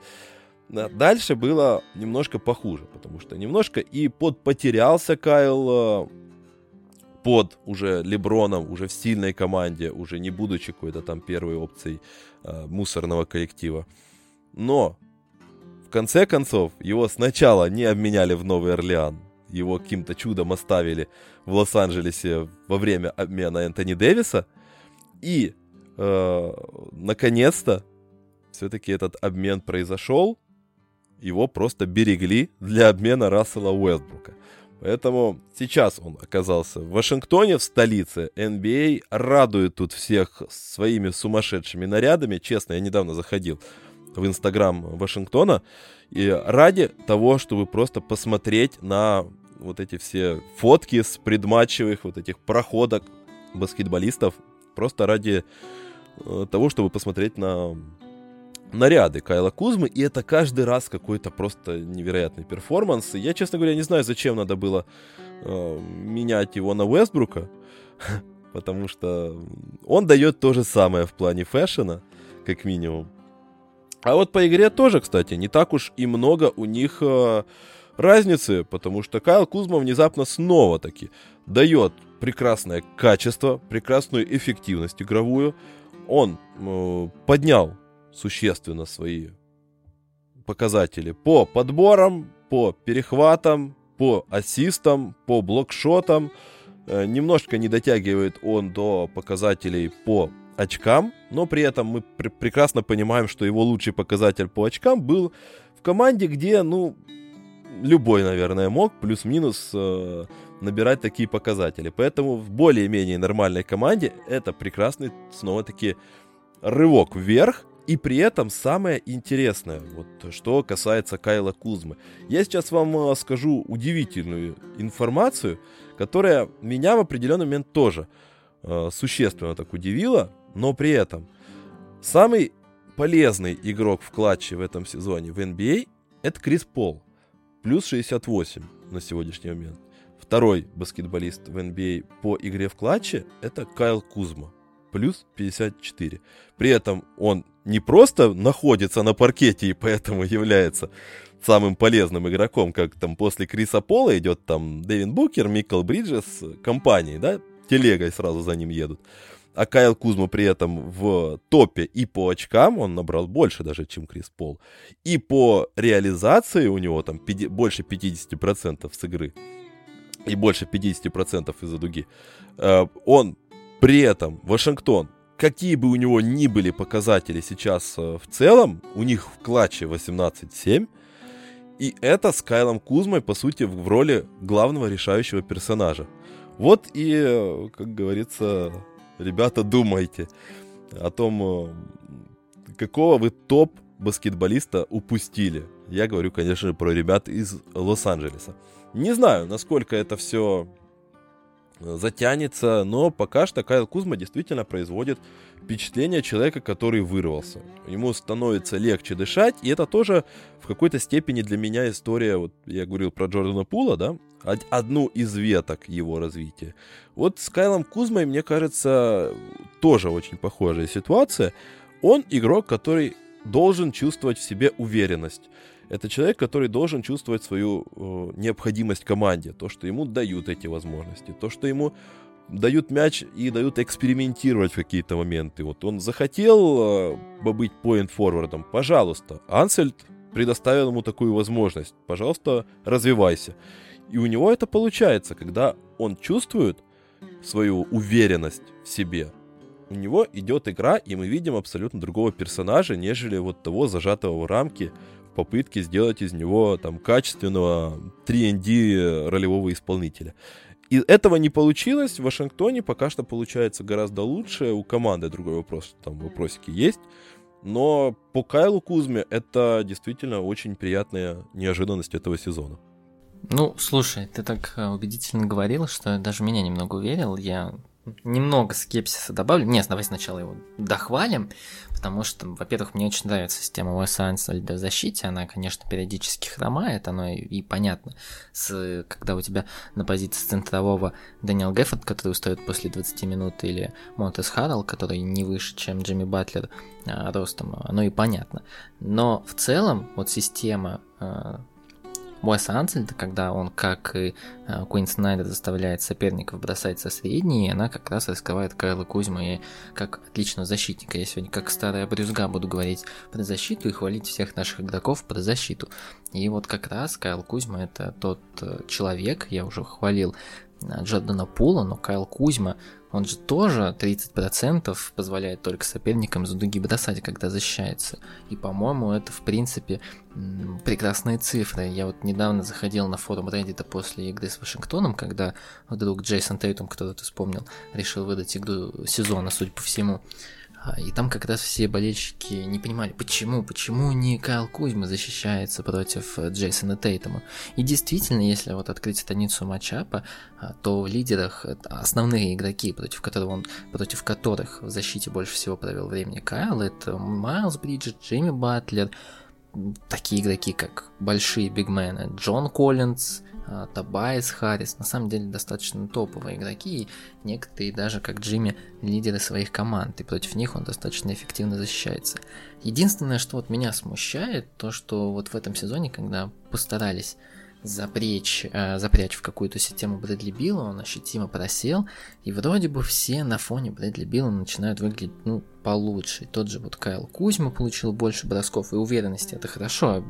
Дальше было немножко похуже, потому что немножко и подпотерялся Кайл э, под уже Леброном, уже в сильной команде, уже не будучи какой-то там первой опцией э, мусорного коллектива. Но в конце концов его сначала не обменяли в Новый Орлеан, его каким-то чудом оставили в Лос-Анджелесе во время обмена Энтони Дэвиса, и э, наконец-то все-таки этот обмен произошел, его просто берегли для обмена Рассела Уэстбрука. Поэтому сейчас он оказался в Вашингтоне, в столице NBA, радует тут всех своими сумасшедшими нарядами. Честно, я недавно заходил в Инстаграм Вашингтона, и ради того, чтобы просто посмотреть на вот эти все фотки с предматчевых вот этих проходок баскетболистов, просто ради э, того, чтобы посмотреть на наряды Кайла Кузмы, и это каждый раз какой-то просто невероятный перформанс. И я, честно говоря, не знаю, зачем надо было э, менять его на Уэстбрука, потому что он дает то же самое в плане fashion а, как минимум. А вот по игре тоже, кстати, не так уж и много у них э, разницы, потому что Кайл Кузма внезапно снова таки дает прекрасное качество, прекрасную эффективность игровую. Он э, поднял существенно свои показатели по подборам, по перехватам, по ассистам, по блокшотам. Э, немножко не дотягивает он до показателей по очкам, но при этом мы пр- прекрасно понимаем, что его лучший показатель по очкам был в команде, где, ну, любой, наверное, мог плюс-минус э, набирать такие показатели. Поэтому в более-менее нормальной команде это прекрасный, снова-таки, рывок вверх, и при этом самое интересное, вот что касается Кайла Кузмы. Я сейчас вам э, скажу удивительную информацию, которая меня в определенный момент тоже э, существенно так удивила, но при этом самый полезный игрок в клатче в этом сезоне в NBA а это Крис Пол, плюс 68 на сегодняшний момент. Второй баскетболист в NBA а по игре в клатче это Кайл Кузма, плюс 54. При этом он не просто находится на паркете и поэтому является самым полезным игроком, как там после Криса Пола идет там Дэвин Букер, Микл Бриджес, компании, да, телегой сразу за ним едут. А Кайл Кузма при этом в топе и по очкам, он набрал больше даже, чем Крис Пол, и по реализации у него там 50, больше 50% с игры, и больше 50% из-за дуги. Э, он при этом, Вашингтон, какие бы у него ни были показатели сейчас э, в целом, у них в клатче 18-7, и это с Кайлом Кузмой, по сути, в роли главного решающего персонажа. Вот и, э, как говорится, ребята, думайте о том, э, какого вы топ баскетболиста упустили. Я говорю, конечно про ребят из Лос-Анджелеса. Не знаю, насколько это все затянется, но пока что Кайл Кузма действительно производит впечатление человека, который вырвался. Ему становится легче дышать, и это тоже в какой-то степени для меня история, вот я говорил про Джордана Пула, да, одну из веток его развития. Вот с Кайлом Кузмой, мне кажется, тоже очень похожая ситуация. Он игрок, который должен чувствовать в себе уверенность. Это человек, который должен чувствовать свою э, необходимость команде, то, что ему дают эти возможности, то, что ему дают мяч и дают экспериментировать в какие-то моменты. Вот он захотел э, быть point-форвардом, пожалуйста. Ансельд предоставил ему такую возможность. Пожалуйста, развивайся. И у него это получается, когда он чувствует свою уверенность в себе. У него идет игра, и мы видим абсолютно другого персонажа, нежели вот того зажатого в рамки попытки сделать из него там качественного 3D ролевого исполнителя. И этого не получилось. В Вашингтоне пока что получается гораздо лучше. У команды другой вопрос, там вопросики есть. Но по Кайлу Кузме это действительно очень приятная неожиданность этого сезона. Ну, слушай, ты так э, убедительно говорил, что даже меня немного уверил. Я немного скепсиса добавлю. Нет, давай сначала его дохвалим, потому что, во-первых, мне очень нравится система в защите, она, конечно, периодически хромает, оно и, и понятно, с, когда у тебя на позиции центрового Дэниел Геффорд, который устает после 20 минут, или Монтес Харрелл, который не выше, чем Джимми Батлер а, ростом, оно и понятно. Но в целом, вот система а, Уэса Ансельда, когда он, как и э, Куин Снайдер, заставляет соперников бросать со средней, она как раз раскрывает Кайла Кузьма и как отличного защитника. Я сегодня как старая брюзга буду говорить про защиту и хвалить всех наших игроков про защиту. И вот как раз Кайл Кузьма это тот э, человек, я уже хвалил Джордана Пула, но Кайл Кузьма он же тоже 30% позволяет только соперникам за дуги бросать, когда защищается. И, по-моему, это, в принципе, прекрасные цифры. Я вот недавно заходил на форум Reddit после игры с Вашингтоном, когда вдруг Джейсон Тейтум, кто-то вспомнил, решил выдать игру сезона, судя по всему. А, и там как раз все болельщики не понимали, почему, почему не Кайл Кузьма защищается против э, Джейсона Тейтума. И действительно, если вот открыть страницу матчапа, а, то в лидерах основные игроки, против которых он, против которых в защите больше всего провел времени Кайл, это Майлз Бриджет, Джимми Батлер, такие игроки, как большие бигмены Джон Коллинз, Табайс, Харрис, на самом деле достаточно топовые игроки, и некоторые даже как Джимми лидеры своих команд, и против них он достаточно эффективно защищается. Единственное, что вот меня смущает, то что вот в этом сезоне, когда постарались запречь, э, запрячь в какую-то систему Брэдли Билла, он ощутимо просел, и вроде бы все на фоне Брэдли Билла начинают выглядеть, ну, получше. Тот же вот Кайл Кузьма получил больше бросков и уверенности, это хорошо.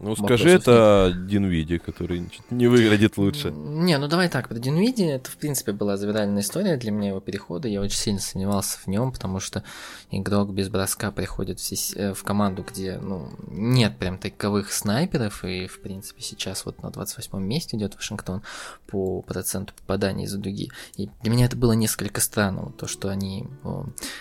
Ну, скажи это нет. Динвиди, который не выглядит лучше. Не, ну давай так, про Динвиди, это, в принципе, была завиральная история для меня его перехода, я очень сильно сомневался в нем, потому что игрок без броска приходит в, э, в команду, где, ну, нет прям таковых снайперов, и, в принципе, сейчас вот на 28-м месте идет Вашингтон по проценту попаданий за дуги. И для меня это было несколько странно, то, что они,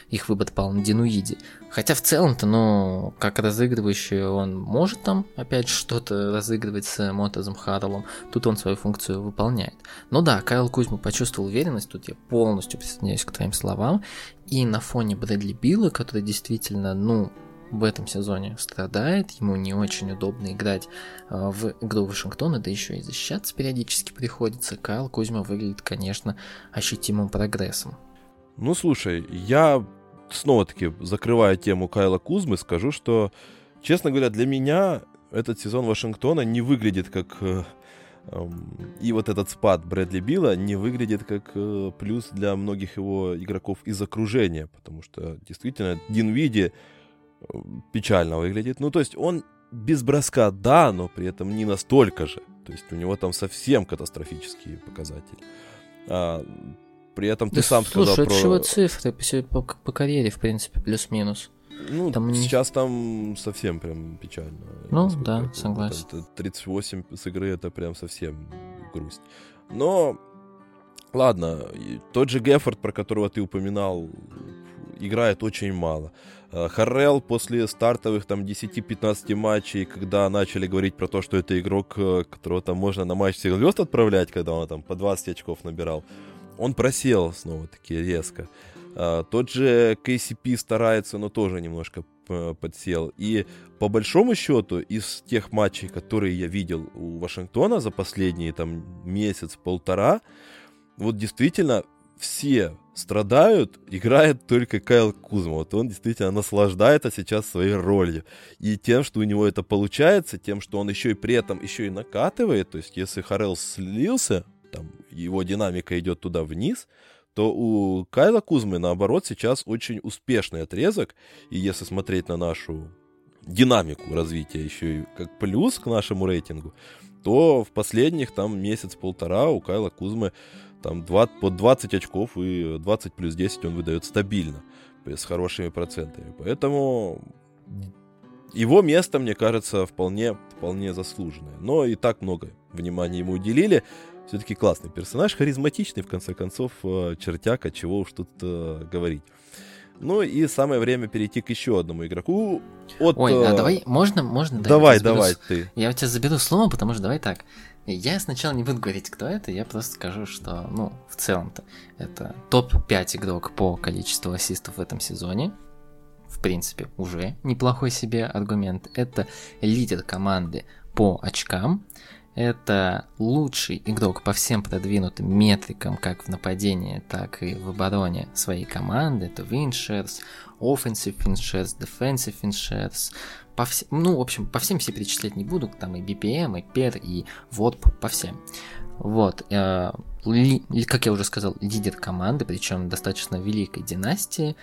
их выбор пал на Динуиде. Хотя в целом-то, ну, как разыгрывающий он может там опять что-то разыгрывать с Мотозом Харлом. Тут он свою функцию выполняет. Но да, Кайл Кузьма почувствовал уверенность, тут я полностью присоединяюсь к твоим словам. И на фоне Брэдли Билла, который действительно, ну, в этом сезоне страдает, ему не очень удобно играть а, в игру Вашингтона, да еще и защищаться периодически приходится. Кайл Кузьма выглядит, конечно, ощутимым прогрессом. Ну слушай, я снова-таки, закрывая тему Кайла Кузмы, скажу, что, честно говоря, для меня этот сезон Вашингтона не выглядит как... Э, эм, и вот этот спад Брэдли Билла не выглядит как э, плюс для многих его игроков из окружения, потому что действительно Динвиди э, печально выглядит. Ну, то есть он без броска, да, но при этом не настолько же. То есть у него там совсем катастрофические показатели. А, при этом ты да сам слушай, сказал про... Слушай, цифры по, по, по карьере, в принципе, плюс-минус. Ну, там сейчас там совсем прям печально. Ну, да, согласен. Это 38 с игры это прям совсем грусть. Но, ладно, тот же Геффорд, про которого ты упоминал, играет очень мало. А, Харрел после стартовых там 10-15 матчей, когда начали говорить про то, что это игрок, э, которого там можно на матч всех звезд отправлять, когда он там по 20 очков набирал, он просел снова-таки резко. А, тот же KCP старается, но тоже немножко подсел. И по большому счету, из тех матчей, которые я видел у Вашингтона за последние там месяц-полтора, вот действительно все страдают, играет только Кайл Кузма. Вот он действительно наслаждается сейчас своей ролью. И тем, что у него это получается, тем, что он еще и при этом еще и накатывает, то есть если Харрелл слился, там его динамика идет туда вниз, то у Кайла Кузмы, наоборот, сейчас очень успешный отрезок. И если смотреть на нашу динамику развития еще и как плюс к нашему рейтингу, то в последних там месяц-полтора у Кайла Кузмы там 20, по 20 очков и 20 плюс 10 он выдает стабильно с хорошими процентами. Поэтому его место, мне кажется, вполне, вполне заслуженное. Но и так много внимания ему уделили все-таки классный персонаж, харизматичный, в конце концов, э, чертяка, чего уж тут э, говорить. Ну и самое время перейти к еще одному игроку. От, Ой, а э, давай, можно, можно? да, Давай, заберу давай, ты. Я у тебя заберу слово, потому что давай так. Я сначала не буду говорить, кто это, я просто скажу, что, ну, в целом-то, это топ-5 игрок по количеству ассистов в этом сезоне. В принципе, уже неплохой себе аргумент. Это лидер команды по очкам. Это лучший игрок по всем продвинутым метрикам, как в нападении, так и в обороне своей команды. Это Виншерс, Offensive Finchers, Defensive Finchers, по всем, ну, в общем, по всем все перечислять не буду, там и BPM, и PER, и WOP, по всем. Вот, э, ли- как я уже сказал, лидер команды, причем достаточно великой династии,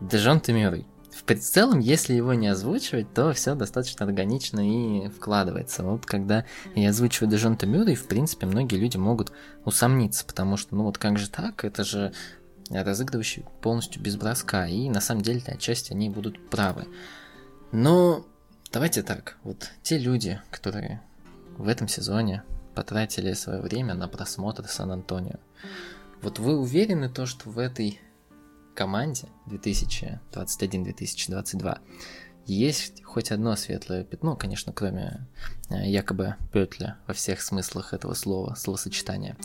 Дежонте Мюррей. В целом, если его не озвучивать, то все достаточно органично и вкладывается. Вот когда я озвучиваю Дежонте Мюррей, в принципе, многие люди могут усомниться, потому что, ну вот как же так, это же разыгрывающий полностью без броска, и на самом деле отчасти они будут правы. Но давайте так, вот те люди, которые в этом сезоне потратили свое время на просмотр Сан-Антонио, вот вы уверены то, что в этой команде 2021-2022 есть хоть одно светлое пятно, конечно, кроме э, якобы Петля во всех смыслах этого слова, словосочетания,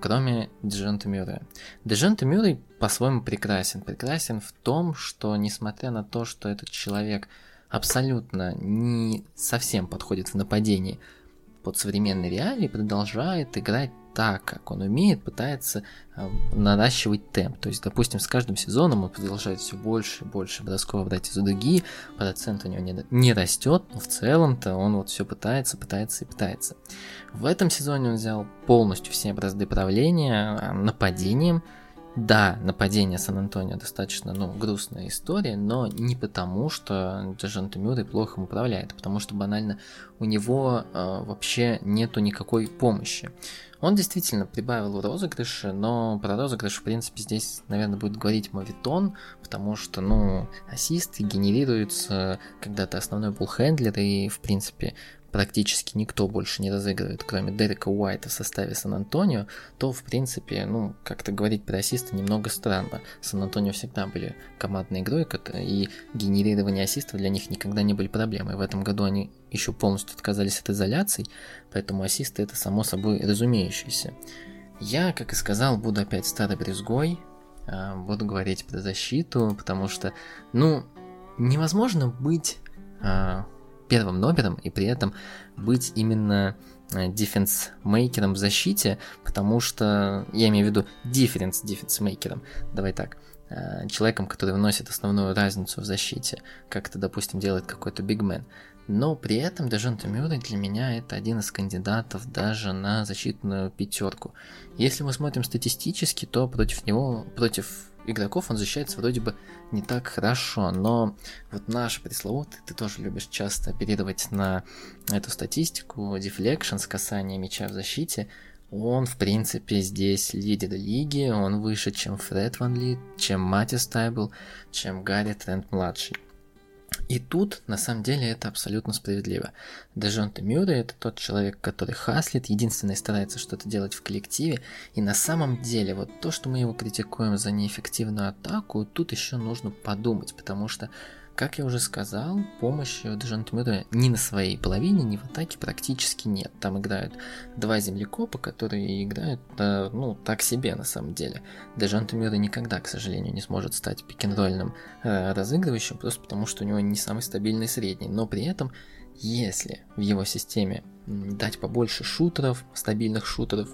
кроме Дежонта Мюррея. Дежонта Мюррей по-своему прекрасен. Прекрасен в том, что несмотря на то, что этот человек абсолютно не совсем подходит в нападении под современные реалии, продолжает играть так, как он умеет, пытается э, наращивать темп. То есть, допустим, с каждым сезоном он продолжает все больше и больше бросков брать из дуги, процент у него не, не растет, но в целом-то он вот все пытается, пытается и пытается. В этом сезоне он взял полностью все бразды правления э, нападением. Да, нападение Сан-Антонио достаточно, ну, грустная история, но не потому, что Джажанта Мюррей плохо им управляет, а потому что банально у него э, вообще нету никакой помощи. Он действительно прибавил в розыгрыше, но про розыгрыш, в принципе, здесь, наверное, будет говорить мовитон, потому что, ну, ассисты генерируются, когда ты основной буллхендлер, и, в принципе, практически никто больше не разыгрывает, кроме Дерека Уайта в составе Сан-Антонио, то, в принципе, ну, как-то говорить про ассисты немного странно. Сан-Антонио всегда были командной игрой, и генерирование ассистов для них никогда не были проблемой. В этом году они еще полностью отказались от изоляций, поэтому ассисты это само собой разумеющееся. Я, как и сказал, буду опять старой брюзгой, буду говорить про защиту, потому что, ну, невозможно быть первым номером и при этом быть именно defense-maker ом в защите, потому что, я имею в виду difference defense-maker ом, давай так, человеком, который вносит основную разницу в защите, как это, допустим, делает какой-то big man. Но при этом Дежонта Мюррей для меня это один из кандидатов даже на защитную пятерку. Если мы смотрим статистически, то против него, против игроков он защищается вроде бы не так хорошо, но вот наш пресловутый, ты тоже любишь часто оперировать на эту статистику, deflections, касания мяча в защите, он, в принципе, здесь лидер лиги, он выше, чем Фред Ван Влит, чем Матис Тайбл, чем Гарри Трент-младший. И тут, на самом деле, это абсолютно справедливо. Дежонте Мюррей – это тот человек, который хаслит, единственный старается что-то делать в коллективе, и на самом деле, вот то, что мы его критикуем за неэффективную атаку, тут еще нужно подумать, потому что как я уже сказал, помощи у Дежонте Мюррея ни на своей половине, ни в атаке практически нет. Там играют два землекопа, которые играют, ну, так себе на самом деле. Дежонте Мюррей никогда, к сожалению, не сможет стать пикинг-ролльным э, разыгрывающим, просто потому что у него не самый стабильный средний. Но при этом, если в его системе дать побольше шутеров, стабильных шутеров,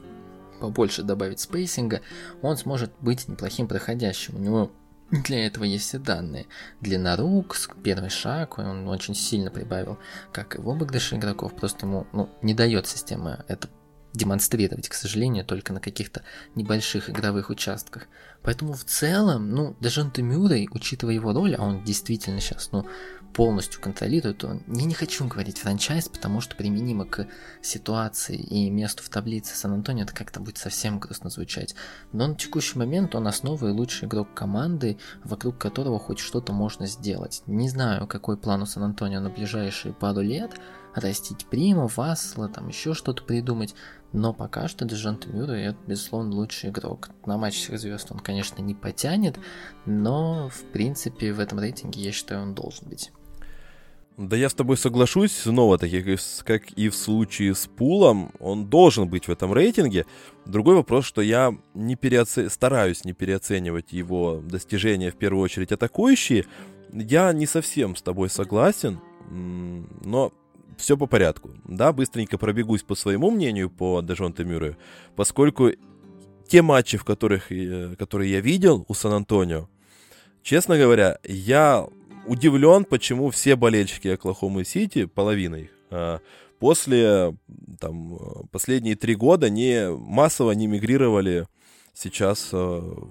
побольше добавить спейсинга, он сможет быть неплохим проходящим. У него для этого есть все данные. Длина рук, первый шаг, он очень сильно прибавил, как и в обыгрыше игроков, просто ему ну, не дает система это демонстрировать, к сожалению, только на каких-то небольших игровых участках. Поэтому в целом, ну, даже Мюррей, учитывая его роль, а он действительно сейчас, ну, полностью контролирует, он, я не хочу говорить франчайз, потому что применимо к ситуации и месту в таблице Сан-Антонио это как-то будет совсем грустно звучать. Но на текущий момент он основа и лучший игрок команды, вокруг которого хоть что-то можно сделать. Не знаю, какой план у Сан-Антонио на ближайшие пару лет, растить Приму, Вассела, там еще что-то придумать. Но пока что Дежонте Мюррей это, безусловно, лучший игрок. На матч всех звезд он, конечно, не потянет, но, в принципе, в этом рейтинге, я считаю, он должен быть. Да я с тобой соглашусь, снова таки, как и в случае с Пулом, он должен быть в этом рейтинге. Другой вопрос, что я не переоце... стараюсь не переоценивать его достижения, в первую очередь атакующие. Я не совсем с тобой согласен, но все по порядку. Да, быстренько пробегусь по своему мнению по Дежонте Мюррею, поскольку те матчи, в которых, э, которые я видел у Сан-Антонио, честно говоря, я удивлен, почему все болельщики Оклахомы Сити, половина их, а, после там, последние три года не массово не мигрировали сейчас а,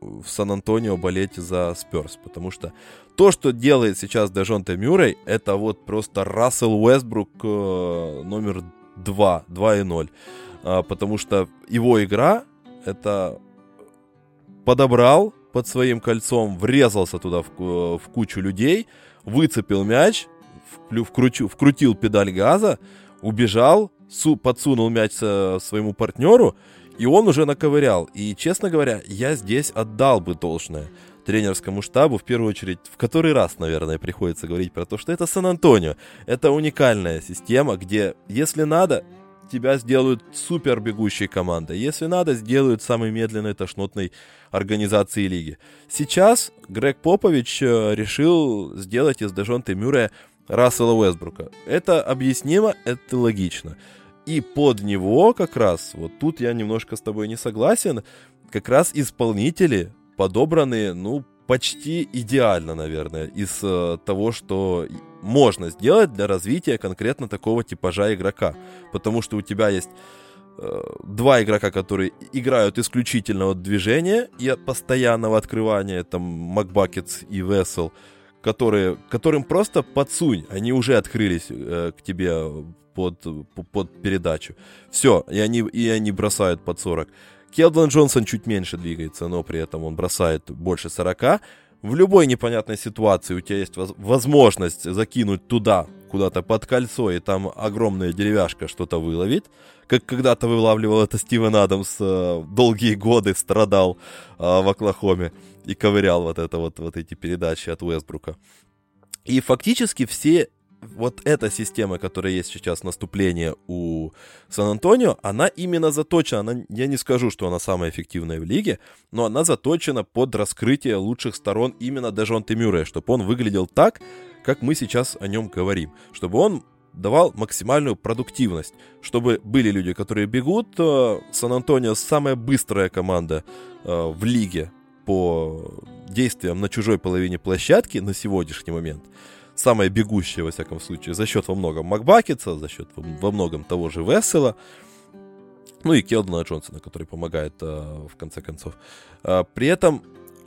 в Сан-Антонио болеть за Сперс, потому что то, что делает сейчас Дежонте Мюррей, это вот просто Рассел Уэстбрук э, номер 2, 2.0, а, потому что его игра это подобрал под своим кольцом, врезался туда в, в кучу людей, выцепил мяч, вкручу, вкрутил педаль газа, убежал, су, подсунул мяч своему партнеру, и он уже наковырял. И, честно говоря, я здесь отдал бы должное тренерскому штабу, в первую очередь, в который раз, наверное, приходится говорить про то, что это Сан-Антонио. Это уникальная система, где, если надо, тебя сделают супер бегущей командой. Если надо, сделают самой медленной тошнотной организацией лиги. Сейчас Грег Попович э, решил сделать из Дежонте Мюррея Рассела Уэсбрука. Это объяснимо, это логично. И под него как раз, вот тут я немножко с тобой не согласен, как раз исполнители подобраны, ну, почти идеально, наверное, из э, того, что можно сделать для развития конкретно такого типажа игрока. Потому что у тебя есть э, два игрока, которые играют исключительно от движения и от постоянного открывания, там, Макбакетс и Вессел, которые, которым просто подсунь, они уже открылись э, к тебе под, под передачу. Все, и они, и они бросают под 40. Келдон Джонсон чуть меньше двигается, но при этом он бросает больше 40. В любой непонятной ситуации у тебя есть возможность закинуть туда, куда-то под кольцо, и там огромная деревяшка что-то выловить. Как когда-то вылавливал это Стивен Адамс, э, долгие годы страдал э, в Оклахоме и ковырял вот, это вот, вот эти передачи от Уэсбрука. И фактически все вот эта система, которая есть сейчас наступление у Сан-Антонио, она именно заточена, она, я не скажу, что она самая эффективная в лиге, но она заточена под раскрытие лучших сторон именно Дежонте Мюррея, чтобы он выглядел так, как мы сейчас о нем говорим, чтобы он давал максимальную продуктивность, чтобы были люди, которые бегут. Э, Сан-Антонио самая быстрая команда э, в лиге по действиям на чужой половине площадки на сегодняшний момент самая бегущая, во всяком случае, за счет во многом Макбакетса, за счет во многом того же Вессела, ну и Келдона Джонсона, который помогает э, в конце концов. Э, при этом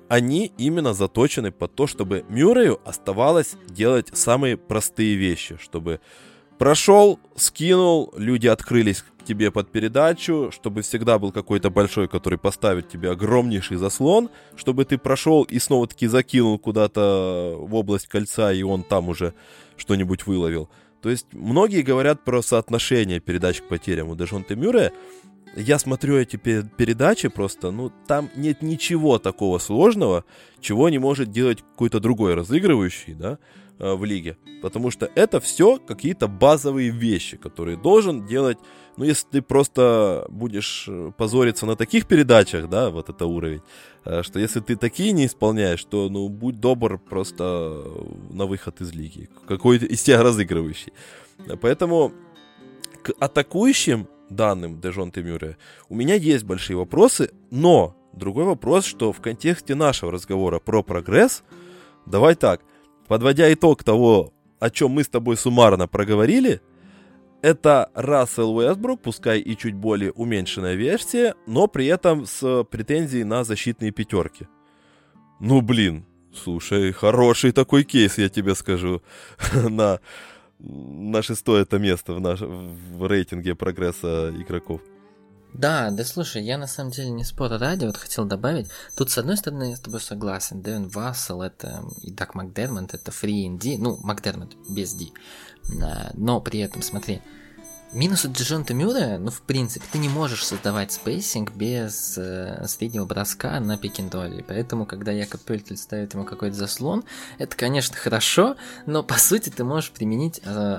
они именно заточены под то, чтобы Мюррею оставалось делать самые простые вещи, чтобы прошел, скинул, люди открылись тебе под передачу, чтобы всегда был какой-то большой, который поставит тебе огромнейший заслон, чтобы ты прошел и снова-таки закинул куда-то в область кольца, и он там уже что-нибудь выловил. То есть многие говорят про соотношение передач к потерям у Дежонте Мюррея. Я смотрю эти передачи просто, ну, там нет ничего такого сложного, чего не может делать какой-то другой разыгрывающий, да, в лиге. Потому что это все какие-то базовые вещи, которые должен делать ну, если ты просто будешь э, позориться на таких передачах, да, вот это уровень, э, что если ты такие не исполняешь, то, ну, будь добр просто на выход из лиги. Какой-то из тебя разыгрывающий. Поэтому к атакующим данным Дежонте Мюррея у меня есть большие вопросы, но другой вопрос, что в контексте нашего разговора про прогресс, давай так, подводя итог того, о чем мы с тобой суммарно проговорили – это Рассел Уэсбрук, пускай и чуть более уменьшенная версия, но при этом с претензией на защитные пятерки. Ну, блин, слушай, хороший такой кейс, я тебе скажу, на, на шестое это место в, наш, в рейтинге прогресса игроков. Да, да слушай, я на самом деле не спорю ради, вот хотел добавить. Тут, с одной стороны, я с тобой согласен. Дэвин Вассел это и Дак Макдермонт это three and D, ну, Макдермонт без D. Но при этом, смотри, Минус от Дежонте Мюррея, ну, в принципе, ты не можешь создавать спейсинг без э, среднего броска на пик-н-ролле. Поэтому, когда Якоб Пельтель ставит ему какой-то заслон, это, конечно, хорошо, но, по сути, ты можешь применить э,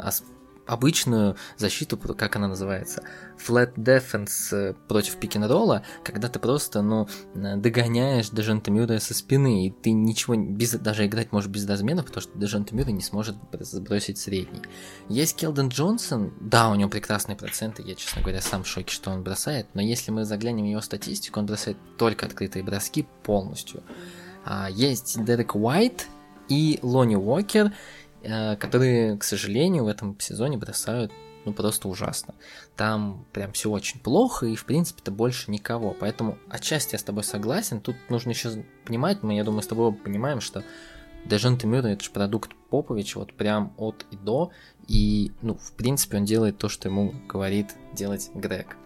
обычную защиту, как она называется, flat defense э, против пик-н-ролла, когда ты просто, ну, догоняешь Дежента Мюра со спины, и ты ничего, без, даже играть можешь без разменов, потому что Дежента Мюра не сможет сбросить средний. Есть Келден Джонсон, да, у него прекрасные проценты, я, честно говоря, сам в шоке, что он бросает, но если мы заглянем в его статистику, он бросает только открытые броски полностью. А, есть Дерек Уайт и Лони Уокер, которые, к сожалению, в этом сезоне бросают ну просто ужасно. Там прям все очень плохо, и в принципе-то больше никого. Поэтому отчасти я с тобой согласен. Тут нужно еще понимать, мы, я думаю, с тобой понимаем, что Дежонте Мюррей это же продукт Поповича вот прям от и до. И, ну, в принципе, он делает то, что ему говорит делать Грег.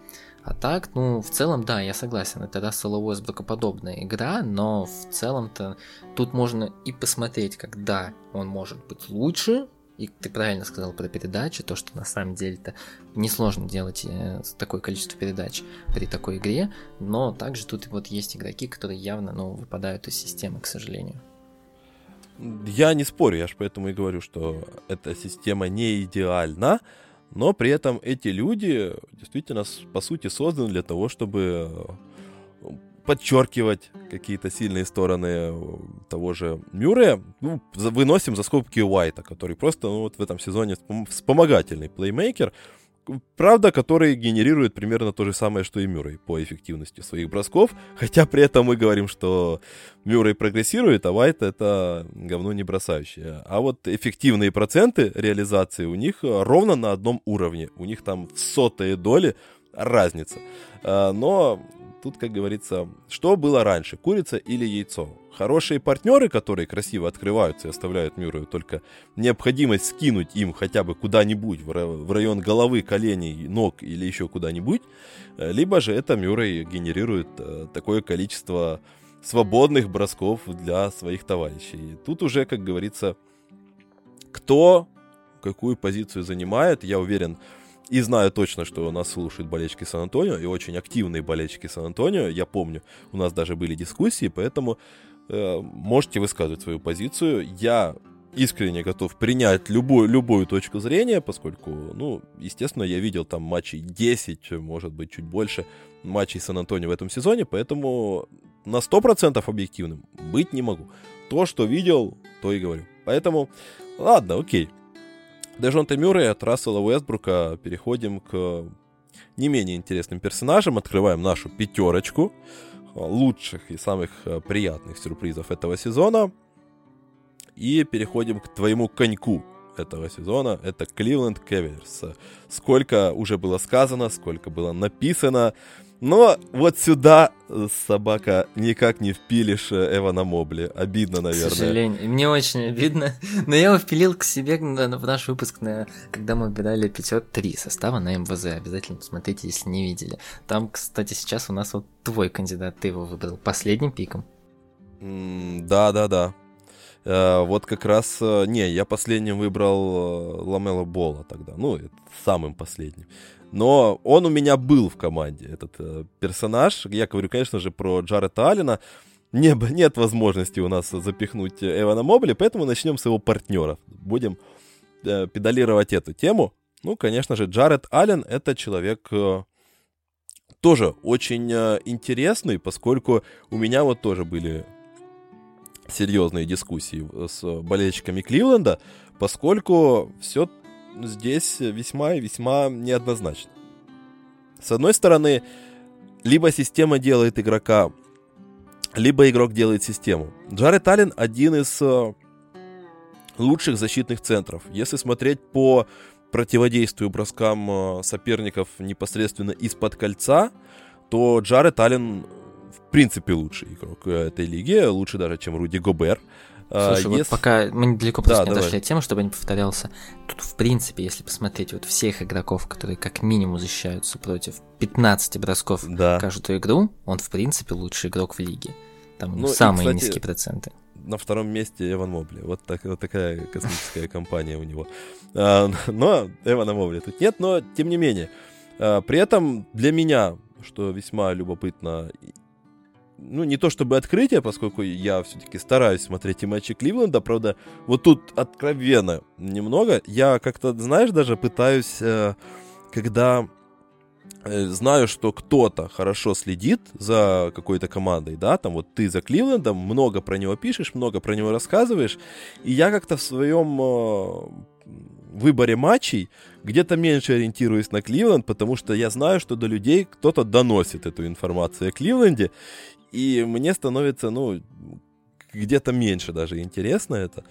А так, ну, в целом, да, я согласен, это Рассела Уэсброка подобная игра, но в целом-то тут можно и посмотреть, когда он может быть лучше, и ты правильно сказал про передачи, то, что на самом деле-то несложно делать э, такое количество передач при такой игре, но также тут вот есть игроки, которые явно, ну, выпадают из системы, к сожалению. Я не спорю, я же поэтому и говорю, что эта система не идеальна, но при этом эти люди действительно, по сути, созданы для того, чтобы э, подчеркивать какие-то сильные стороны э, того же Мюррея. Ну, выносим за скобки Уайта, который просто ну, вот в этом сезоне вспомогательный плеймейкер, Правда, который генерирует примерно то же самое, что и Мюррей по эффективности своих бросков, хотя при этом мы говорим, что Мюррей прогрессирует, а Вайт это говно не бросающее. А вот эффективные проценты реализации у них ровно на одном уровне. У них там в сотые доли разница. А, но тут, как говорится, что было раньше, курица или яйцо? Хорошие партнеры, которые красиво открываются и оставляют Мюррею только необходимость скинуть им хотя бы куда-нибудь в район головы, коленей, ног или еще куда-нибудь, э, либо же это Мюррей генерирует э, такое количество свободных бросков для своих товарищей. Тут уже, как говорится, кто какую позицию занимает, я уверен, и знаю точно, что нас слушают болельщики Сан-Антонио, и очень активные болельщики Сан-Антонио. Я помню, у нас даже были дискуссии, поэтому можете высказывать свою позицию. Я искренне готов принять любую, любую точку зрения, поскольку, ну, естественно, я видел там матчей 10, может быть, чуть больше матчей Сан-Антонио в этом сезоне, поэтому на 100% объективным быть не могу. То, что видел, то и говорю. Поэтому, ладно, окей. Дежонте Мюррей от Рассела Уэстбрука переходим к не менее интересным персонажам. Открываем нашу пятерочку лучших и самых э, приятных сюрпризов этого сезона. И переходим к твоему коньку этого сезона. Это Кливленд Кевилерс. Сколько уже было сказано, сколько было написано. Но вот сюда э, собака никак не впилишь э, Эвана Мобли. Обидно, наверное. К сожалению, мне очень обидно. Но я его впилил к себе в наш выпуск, на, когда мы выбирали 503 состава на МВЗ. Обязательно посмотрите, если не видели. Там, кстати, сейчас у нас вот твой кандидат, ты его выбрал последним пиком. Да-да-да. Uh, вот как раз... Не, я последним выбрал Ламела Бола тогда. Ну, самым последним. Но он у меня был в команде, этот э, персонаж. Я говорю, конечно же, про Джарета Аллена. Не, нет возможности у нас запихнуть Эвана Мобли, поэтому начнем с его партнеров. Будем э, педалировать эту тему. Ну, конечно же, Джаред Аллен — это человек э, тоже очень э, интересный, поскольку у меня вот тоже были серьезные дискуссии с болельщиками Кливленда, поскольку все здесь весьма и весьма неоднозначно. С одной стороны, либо система делает игрока, либо игрок делает систему. Джаред Аллен один из э, лучших защитных центров. Если смотреть по противодействию броскам э, соперников непосредственно из-под кольца, то Джаред Аллен в принципе лучший игрок этой лиги, лучше даже, чем Руди Гобер. Слушай, вот если- пока мы недалеко просто Да, не отошли от темы, чтобы не повторялся. Тут, в принципе, если посмотреть вот всех игроков, которые как минимум защищаются против 15 бросков Да. каждую игру, он, в принципе, лучший игрок в лиге. Там Ну и, самые кстати, низкие проценты. на втором месте Эван Мобли. Вот, так, вот такая космическая компания у него. А, но Эвана Мобли тут нет, но тем не менее. А, При этом для меня, что весьма любопытно, и- ну, не то чтобы открытие, поскольку я все-таки стараюсь смотреть и матчи Кливленда, правда, вот тут откровенно немного. Я как-то, знаешь, даже пытаюсь, э, когда э, знаю, что кто-то хорошо следит за какой-то командой, да, там вот ты за Кливлендом, много про него пишешь, много про него рассказываешь, и я как-то в своем э, выборе матчей где-то меньше ориентируюсь на Кливленд, потому что я знаю, что до людей кто-то доносит эту информацию о Кливленде, и мне становится, ну, где-то меньше даже интересно это.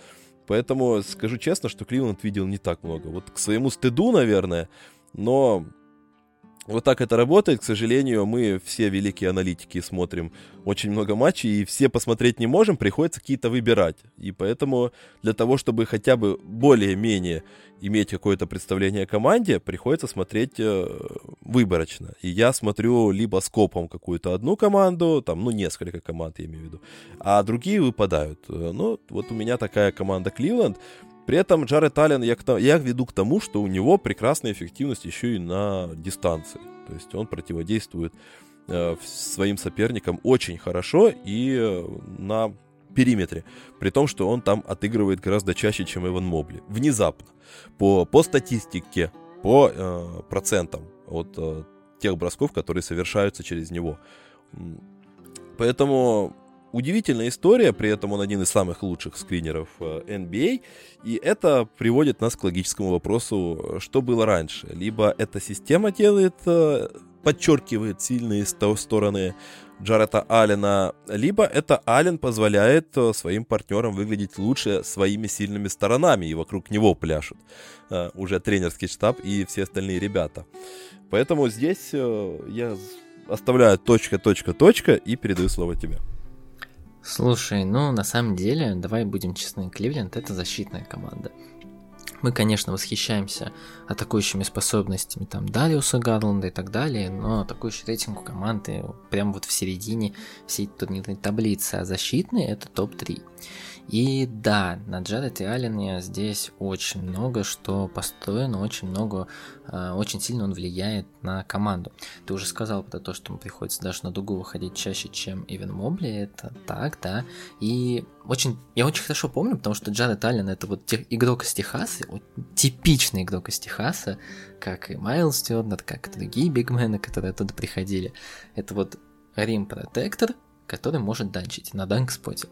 Поэтому скажу честно, что Кливленд видел не так много. Вот к своему стыду, наверное, но вот так это работает. К сожалению, мы все великие аналитики смотрим очень много матчей, и все посмотреть не можем, приходится какие-то выбирать. И поэтому для того, чтобы хотя бы более-менее иметь какое-то представление о команде, приходится смотреть э, выборочно. И я смотрю либо скопом какую-то одну команду, там, ну, несколько команд, я имею в виду, а другие выпадают. Э, Ну, вот у меня такая команда Кливленд. При этом Джаред Аллен, я, я веду к тому, что у него прекрасная эффективность еще и на дистанции. То есть он противодействует э, своим соперникам очень хорошо и э, на периметре. При том, что он там отыгрывает гораздо чаще, чем Эван Мобли. Внезапно. По, по статистике, по э, процентам от э, тех бросков, которые совершаются через него. Поэтому удивительная история, при этом он один из самых лучших скринеров э, NBA, и это приводит нас к логическому вопросу, что было раньше. Либо эта система делает, э, подчеркивает сильные сто- стороны Джарета Аллена, либо это Аллен позволяет э, своим партнерам выглядеть лучше своими сильными сторонами, и вокруг него пляшут э, уже тренерский штаб и все остальные ребята. Поэтому здесь э, я оставляю точка, точка, точка и передаю слово тебе. Слушай, ну на самом деле, давай будем честны, Кливленд это защитная команда. Мы, конечно, восхищаемся атакующими способностями там Дариуса Гарланда и так далее, но атакующий рейтинг у команды прямо вот в середине всей турнирной таблицы, а защитный это топ-3. И да, на Джаред и Аллене здесь очень много что построено, очень много, э, очень сильно он влияет на команду. Ты уже сказал про то, что ему приходится даже на дугу выходить чаще, чем Ивен Мобли, это так, да. И очень, я очень хорошо помню, потому что Джаред Аллен это вот тех, игрок из Техаса, вот типичный игрок из Техаса, как и Майлз Тернер, как и другие бигмены, которые оттуда приходили. Это вот рим протектор, который может данчить на данк-споте.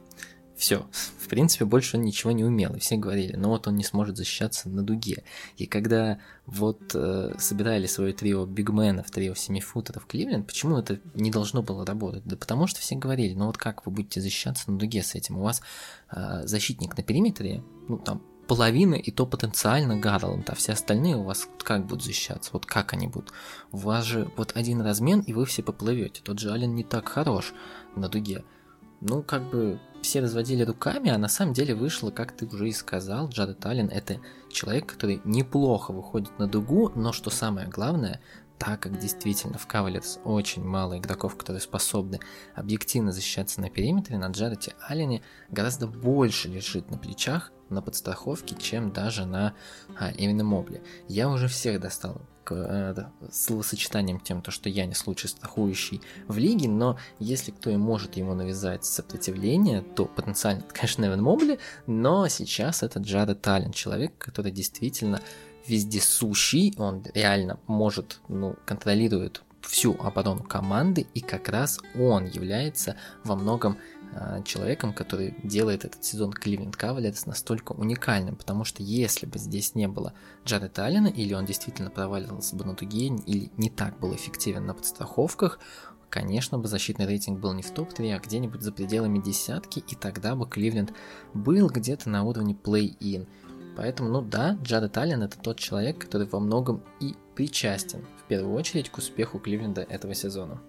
Все. В принципе, больше он ничего не умел. И все говорили, ну вот он не сможет защищаться на дуге. И когда вот э, собирали свое трио бигменов, трио семифутеров Кливленд, почему это не должно было работать? Да потому что все говорили, ну вот как вы будете защищаться на дуге с этим? У вас э, защитник на периметре, ну там половина и то потенциально Гарланд, а все остальные у вас как будут защищаться? Вот как они будут? У вас же вот один размен, и вы все поплывете. Тот же Ален не так хорош на дуге. Ну, как бы все разводили руками, а на самом деле вышло, как ты уже и сказал, Джаред Аллен это человек, который неплохо выходит на дугу, но что самое главное, так как действительно в Кавалерс очень мало игроков, которые способны объективно защищаться на периметре, на Джарете Аллене гораздо больше лежит на плечах, на подстраховке, чем даже на а, именно Мобле. Я уже всех достал к э, словосочетанием тем, то, что я не лучший страхующий в лиге, но если кто и может ему навязать сопротивление, то потенциально, это, конечно, Эван Мобли, но сейчас это Джаред Аллен, человек, который действительно вездесущий, он реально может, ну, контролирует всю оборону команды, и как раз он является во многом человеком, который делает этот сезон Кливленд Кавалерс настолько уникальным, потому что если бы здесь не было Джареда Аллена, или он действительно проваливался бы на дуге, или не так был эффективен на подстраховках, конечно бы защитный рейтинг был не в топ-3, а где-нибудь за пределами десятки, и тогда бы Кливленд был где-то на уровне плей-ин. Поэтому, ну да, Джаред Аллен это тот человек, который во многом и причастен, в первую очередь, к успеху Кливленда этого сезона.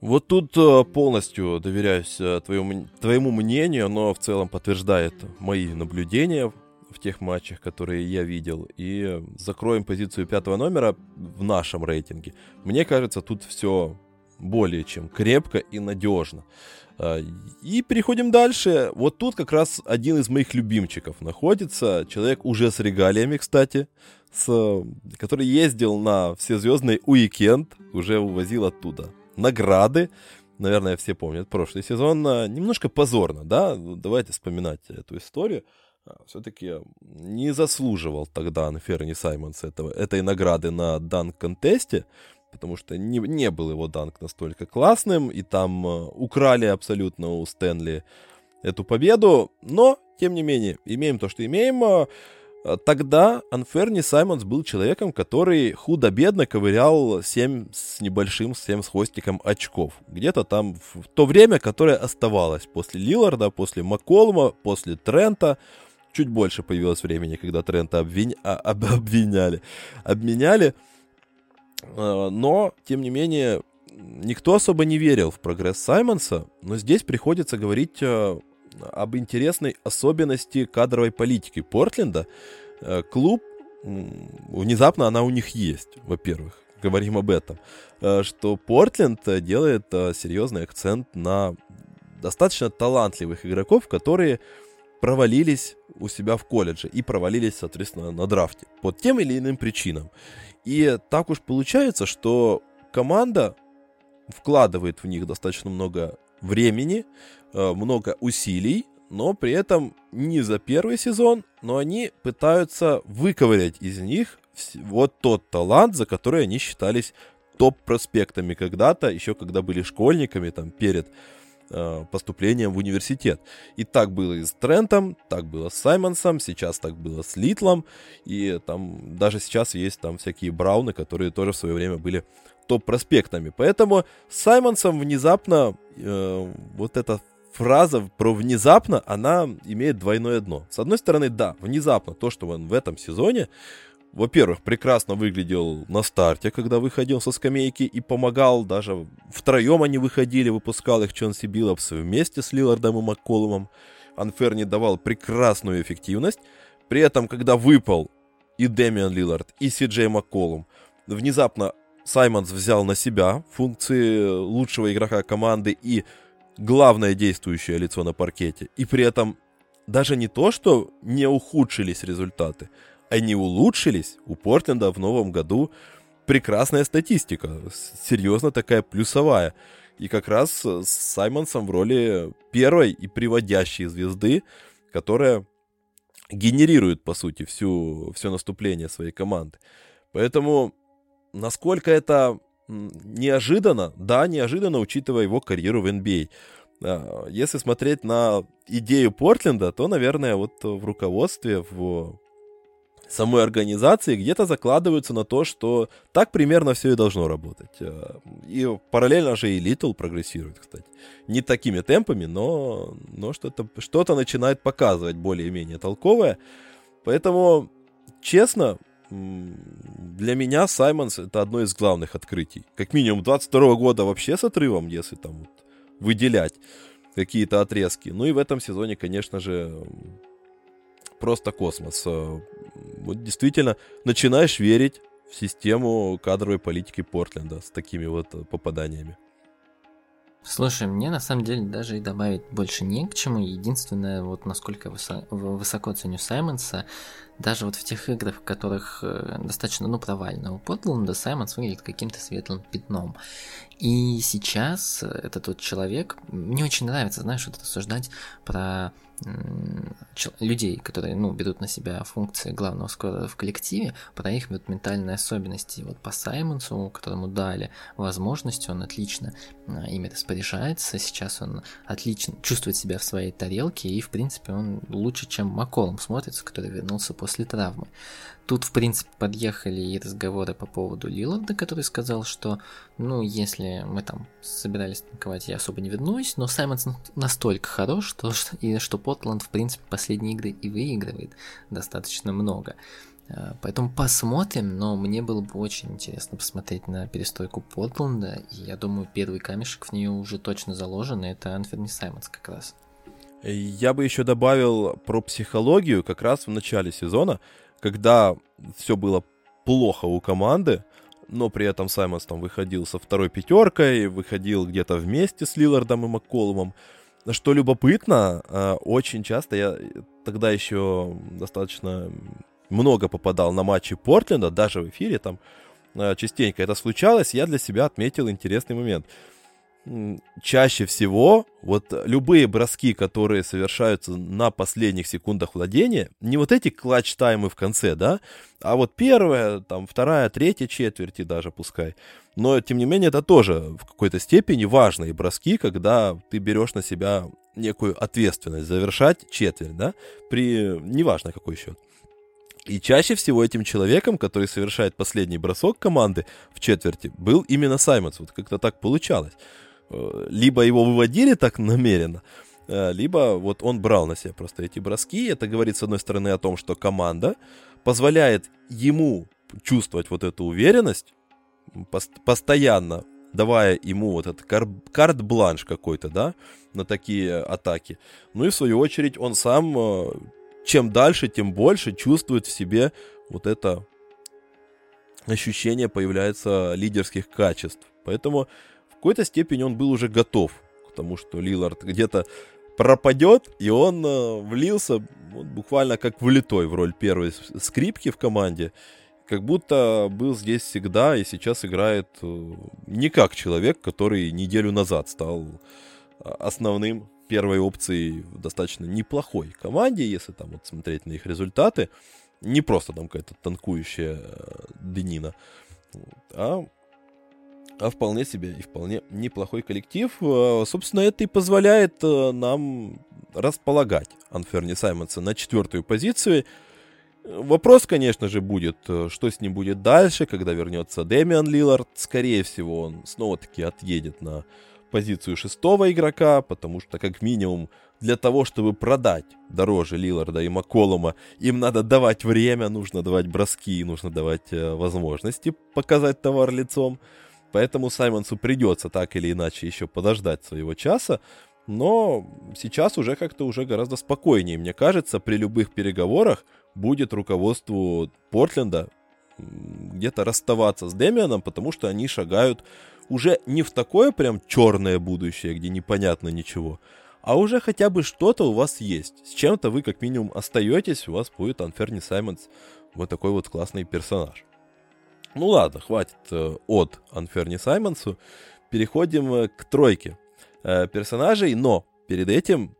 Вот тут э, полностью доверяюсь э, твоему, твоему мнению, но в целом подтверждает мои наблюдения в тех матчах, которые я видел. И закроем позицию пятого номера в нашем рейтинге. Мне кажется, тут все более чем крепко и надежно. А, и переходим дальше. Вот тут как раз один из моих любимчиков находится. Человек уже с регалиями, кстати, с, который ездил на всезвездный уикенд, уже увозил оттуда награды. Наверное, все помнят прошлый сезон. А, немножко позорно, да? Давайте вспоминать эту историю. А, Все-таки не заслуживал тогда Ферни Саймонс этого, этой награды на данк-контесте потому что не, не был его данк настолько классным, и там э, украли абсолютно у Стэнли эту победу, но, тем не менее, имеем то, что имеем. Э, тогда Анферни Саймонс был человеком, который худо-бедно ковырял 7 с небольшим, 7 с хвостиком очков. Где-то там в то время, которое оставалось после Лиларда, после Макколма, после Трента. Чуть больше появилось времени, когда Трента обвин... а, об... обвиняли, обменяли. Э, но, тем не менее, никто особо не верил в прогресс Саймонса, но здесь приходится говорить об интересной особенности кадровой политики Портленда. Э, клуб, внезапно она у них есть, во-первых, говорим об этом, что Портленд делает серьезный акцент на достаточно талантливых игроков, которые провалились у себя в колледже и провалились, соответственно, на драфте по тем или иным причинам. И так уж получается, что команда вкладывает в них достаточно много времени, э, много усилий, но при этом не за первый сезон, но они пытаются выковырять из них вот тот талант, за который они считались топ-проспектами когда-то, еще когда были школьниками, там, перед Э, поступлением в университет. И так было и с Трентом, так было с Саймонсом, сейчас так было с Литлом, и там даже сейчас есть там всякие Брауны, которые тоже в свое время были топ-проспектами. Поэтому с Саймонсом внезапно э, вот эта фраза про внезапно, она имеет двойное дно. С одной стороны, да, внезапно то, что он в этом сезоне во-первых, прекрасно выглядел на старте, когда выходил со скамейки и помогал, даже втроем они выходили, выпускал их Чонси Биллопс вместе с Лилардом и Макколумом. Анферни давал прекрасную эффективность. При этом, когда выпал и Дэмиан Лилард, и Си Джей Макколум, внезапно Саймонс взял на себя функции лучшего игрока команды и главное действующее лицо на паркете. И при этом даже не то, что не ухудшились результаты, они улучшились. У Портленда в новом году прекрасная статистика, серьезно такая плюсовая. И как раз с Саймонсом в роли первой и приводящей звезды, которая генерирует, по сути, всю, все наступление своей команды. Поэтому, насколько это неожиданно, да, неожиданно, учитывая его карьеру в NBA. А, если смотреть на идею Портленда, то, наверное, вот в руководстве, в самой организации где-то закладываются на то, что так примерно все и должно работать. Э, и параллельно же и Little прогрессирует, кстати. Не такими темпами, но, но что-то, что-то начинает показывать более-менее толковое. Поэтому, честно, для меня Саймонс это одно из главных открытий. Как минимум 22 года вообще с отрывом, если там вот выделять какие-то отрезки. Ну и в этом сезоне, конечно же, просто космос. Э, вот действительно начинаешь верить в систему кадровой политики Портленда с такими вот э, попаданиями. Слушай, мне на самом деле даже и добавить больше не к чему. Единственное, вот насколько высо- высоко ценю Саймонса, даже вот в тех играх, в которых э, достаточно, ну, провально у Портленда, Саймонс выглядит каким-то светлым пятном. И сейчас этот тот человек, мне очень нравится, знаешь, вот рассуждать про людей, которые ну, берут на себя функции главного скорера в коллективе, про их вот, ментальные особенности. Вот по Саймонсу, которому дали возможность, он отлично а, ими распоряжается, сейчас он отлично чувствует себя в своей тарелке, и, в принципе, он лучше, чем Маколом смотрится, который вернулся после травмы. Тут, в принципе, подъехали и разговоры по поводу Лиларда, который сказал, что, ну, если мы там собирались танковать, я особо не вернусь, но Саймонс настолько хорош, что, и что Портланд, в принципе, последние игры и выигрывает достаточно много. А, поэтому посмотрим, но мне было бы очень интересно посмотреть на перестройку Портленда, и я думаю, первый камешек в нее уже точно заложен, и это Анферни Саймонс как раз. Я бы еще добавил про психологию как раз в начале сезона, когда все было плохо у команды, но при этом Саймонс там выходил со второй пятеркой, выходил где-то вместе с Лилардом и Макколумом. Что любопытно, а, очень часто я тогда еще достаточно много попадал на матчи Портленда, даже в эфире там а, частенько это случалось, я для себя отметил интересный момент – чаще всего вот любые броски, которые совершаются на последних секундах владения, не вот эти клатч-таймы в конце, да, а вот первая, там, вторая, третья четверти даже пускай. Но, тем не менее, это тоже в какой-то степени важные броски, когда ты берешь на себя некую ответственность завершать четверть, да, при неважно какой счет. И чаще всего этим человеком, который совершает последний бросок команды в четверти, был именно Саймонс. Вот как-то так получалось. Э, либо его выводили так намеренно, э, либо вот он брал на себя просто эти броски. Это говорит, с одной стороны, о том, что команда позволяет ему чувствовать вот эту уверенность, постоянно давая ему вот этот кар- карт-бланш какой-то, да, на такие атаки. Ну и в свою очередь он сам, э, чем дальше, тем больше чувствует в себе вот это ощущение появляется лидерских качеств. Поэтому какой-то степени он был уже готов к тому, что Лилард где-то пропадет, и он э, влился вот, буквально как влитой в роль первой скрипки в команде, как будто был здесь всегда и сейчас играет э, не как человек, который неделю назад стал э, основным первой опцией в достаточно неплохой команде, если там вот смотреть на их результаты, не просто там какая-то танкующая э, днина, а а вполне себе и вполне неплохой коллектив. Э, собственно, это и позволяет э, нам располагать Анферни Саймонса на четвертую позицию. Вопрос, конечно же, будет, э, что с ним будет дальше, когда вернется Дэмиан Лилард. Скорее всего, он снова-таки отъедет на позицию шестого игрока, потому что, как минимум, для того, чтобы продать дороже Лиларда и Макколума, им надо давать время, нужно давать броски, нужно давать возможности показать товар лицом. Поэтому Саймонсу придется так или иначе еще подождать своего часа. Но сейчас уже как-то уже гораздо спокойнее, мне кажется, при любых переговорах будет руководству Портленда где-то расставаться с Демианом, потому что они шагают уже не в такое прям черное будущее, где непонятно ничего, а уже хотя бы что-то у вас есть. С чем-то вы как минимум остаетесь, у вас будет Анферни Саймонс вот такой вот классный персонаж. Ну ладно, хватит э, от Анферни Саймонсу. Переходим э, к тройке э, персонажей, но перед этим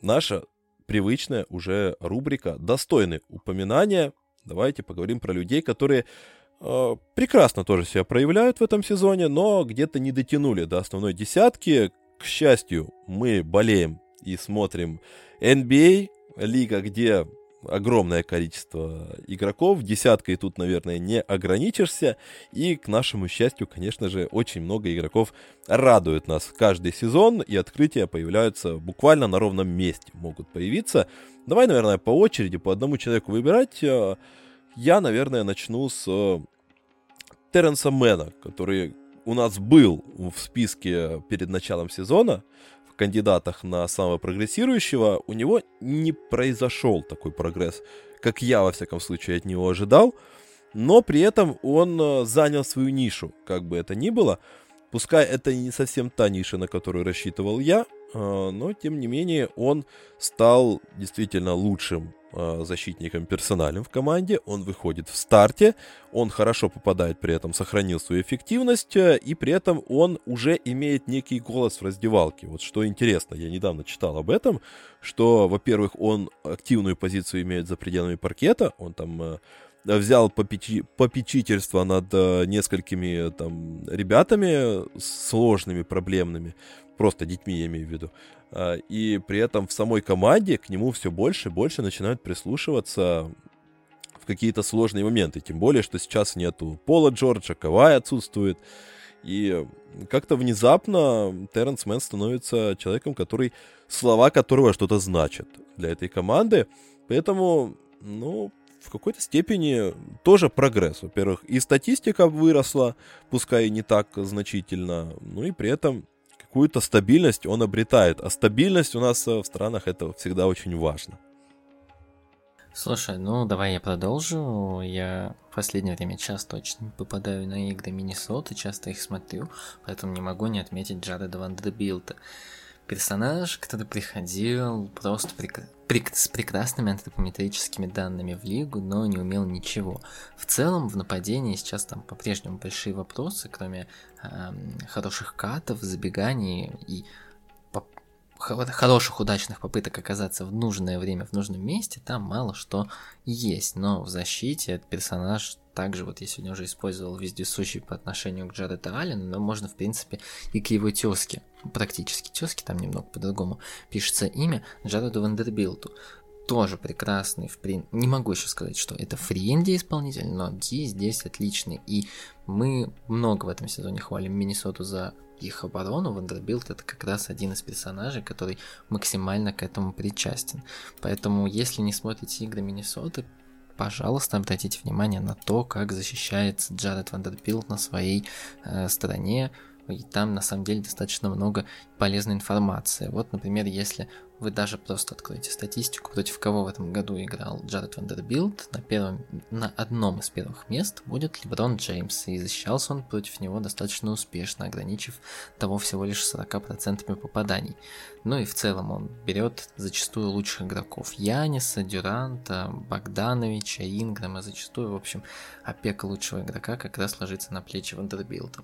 наша привычная уже рубрика «Достойны упоминания». Давайте поговорим про людей, которые прекрасно тоже себя проявляют в этом сезоне, но где-то не дотянули до основной десятки. К счастью, мы болеем и смотрим NBA, лига, где огромное количество игроков, десяткой тут, наверное, не ограничишься, и, к нашему счастью, конечно же, очень много игроков радуют нас каждый сезон, и открытия появляются буквально на ровном месте, могут появиться. Давай, наверное, по очереди, по одному человеку выбирать. Э, я, наверное, начну с э, Терренса Мэна, который у нас был в списке перед началом сезона, кандидатах на самого прогрессирующего, у него не произошел такой прогресс, как я, во всяком случае, от него ожидал. Но при этом он э, занял свою нишу, как бы это ни было. Пускай это не совсем та ниша, на которую рассчитывал я, э, но тем не менее он стал действительно лучшим защитником персональным в команде, он выходит в старте, он хорошо попадает, при этом сохранил свою эффективность, э, и при этом он уже имеет некий голос в раздевалке. Вот что интересно, я недавно читал об этом, что, во-первых, он активную позицию имеет за пределами паркета, он там э, взял попечи, попечительство над э, несколькими там ребятами сложными, проблемными, просто детьми я имею в виду. А, и при этом в самой команде к нему все больше и больше начинают прислушиваться в какие-то сложные моменты. Тем более, что сейчас нету Пола Джорджа, Кавай отсутствует. И как-то внезапно Терренс Мэн становится человеком, который слова которого что-то значат для этой команды. Поэтому, ну, в какой-то степени тоже прогресс. Во-первых, и статистика выросла, пускай и не так значительно, ну и при этом какую-то стабильность он обретает. А стабильность у нас в странах это всегда очень важно. Слушай, ну давай я продолжу. Я в последнее время часто очень попадаю на игры Миннесоты, часто их смотрю, поэтому не могу не отметить Джареда Вандербилта. Персонаж, который приходил просто прек... Прек... с прекрасными антропометрическими данными в лигу, но не умел ничего. В целом в нападении сейчас там по-прежнему большие вопросы, кроме э, хороших катов, забеганий и хороших, удачных попыток оказаться в нужное время, в нужном месте, там мало что есть. Но в защите этот персонаж также, вот я сегодня уже использовал вездесущий по отношению к Джареду Аллену, но можно, в принципе, и к его тезке, практически тезке, там немного по-другому пишется имя, Джареду Вандербилту. Тоже прекрасный, в прин... не могу еще сказать, что это three and D исполнитель, но D здесь отличный, и мы много в этом сезоне хвалим Миннесоту за их оборону, Вандербилд это как раз один из персонажей, который максимально к этому причастен. Поэтому, если не смотрите игры Миннесоты, пожалуйста, обратите внимание на то, как защищается Джаред Вандербилд на своей э, стороне. И там на самом деле достаточно много полезной информации. Вот, например, если вы даже просто откроете статистику, против кого в этом году играл Джаред Вандербилд. На, первом, на одном из первых мест будет Леброн Джеймс, и защищался он против него достаточно успешно, ограничив того всего лишь 40% попаданий. Ну и в целом он берет зачастую лучших игроков. Яниса, Дюранта, Богдановича, Инграма, зачастую, в общем, опека лучшего игрока как раз ложится на плечи Вандербилда.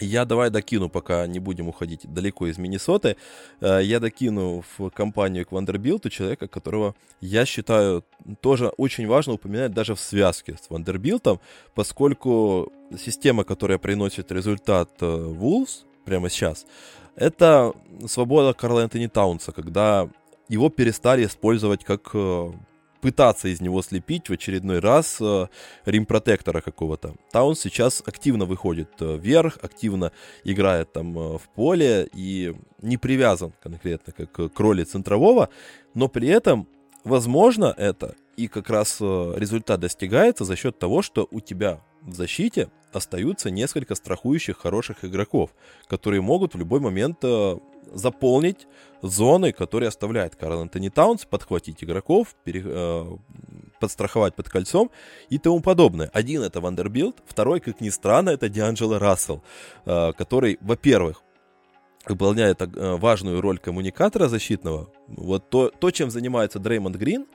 Я давай докину, пока не будем уходить далеко из Миннесоты, э, я докину в компанию к Вандербилту человека, которого я считаю тоже очень важно упоминать даже в связке с Вандербилтом, поскольку система, которая приносит результат Wolves э, прямо сейчас, это свобода Карла Энтони Таунса, когда его перестали использовать как э, пытаться из него слепить в очередной раз э, рим-протектора какого-то. Таун сейчас активно выходит э, вверх, активно играет там э, в поле и не привязан конкретно как к роли центрового, но при этом, возможно, это и как раз результат достигается за счет того, что у тебя в защите остаются несколько страхующих хороших игроков, которые могут в любой момент заполнить зоны, которые оставляет Карл Антони Таунс, подхватить игроков, пере, э, подстраховать под кольцом и тому подобное. Один это Вандербилд, второй, как ни странно, это Дианджело Рассел, э, который, во-первых, выполняет э, важную роль коммуникатора защитного. Вот то, то чем занимается Дреймонд Грин,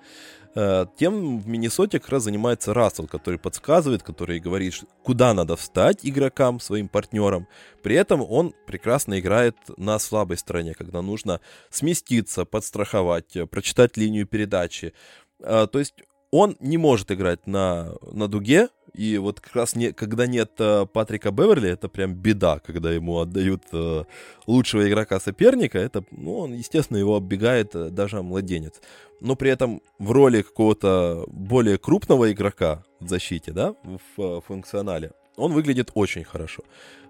тем в Миннесоте как раз занимается Рассел, который подсказывает, который говорит, куда надо встать игрокам, своим партнерам. При этом он прекрасно играет на слабой стороне, когда нужно сместиться, подстраховать, э, прочитать линию передачи. Э, то есть он не может играть на, на дуге, и вот как раз не, когда нет э, Патрика Беверли, это прям беда, когда ему отдают э, лучшего игрока соперника, это, ну, он, естественно, его оббегает э, даже младенец. Но при этом в роли какого-то более крупного игрока в защите, да, в э, функционале, он выглядит очень хорошо.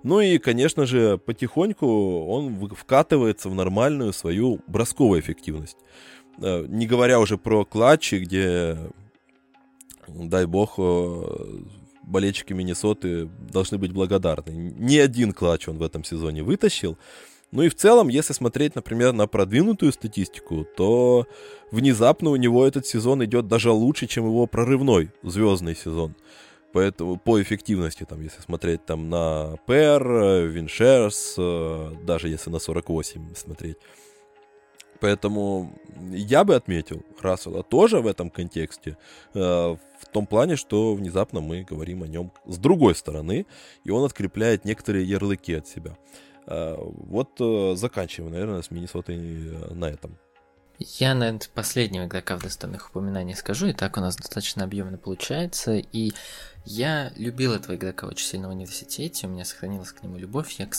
Ну и, конечно же, потихоньку он вкатывается в нормальную свою бросковую эффективность. Э, не говоря уже про клатчи, где дай бог, э, болельщики Миннесоты должны быть благодарны. Ни один клатч он в этом сезоне вытащил. Ну и в целом, если смотреть, например, на продвинутую статистику, то внезапно у него этот сезон идет даже лучше, чем его прорывной звездный сезон. Поэтому по эффективности, там, если смотреть там на PR, Виншерс, э, даже если на 48 смотреть, Поэтому я бы отметил Рассела тоже в этом контексте, э, в том плане, что внезапно мы говорим о нем с другой стороны, и он открепляет некоторые ярлыки от себя. Э, вот э, заканчиваем, наверное, с Миннесотой на этом. Я, наверное, последнего игрока в достойных упоминаниях скажу, и так у нас достаточно объемно получается, и я любил этого игрока очень сильно в университете, у меня сохранилась к нему любовь, я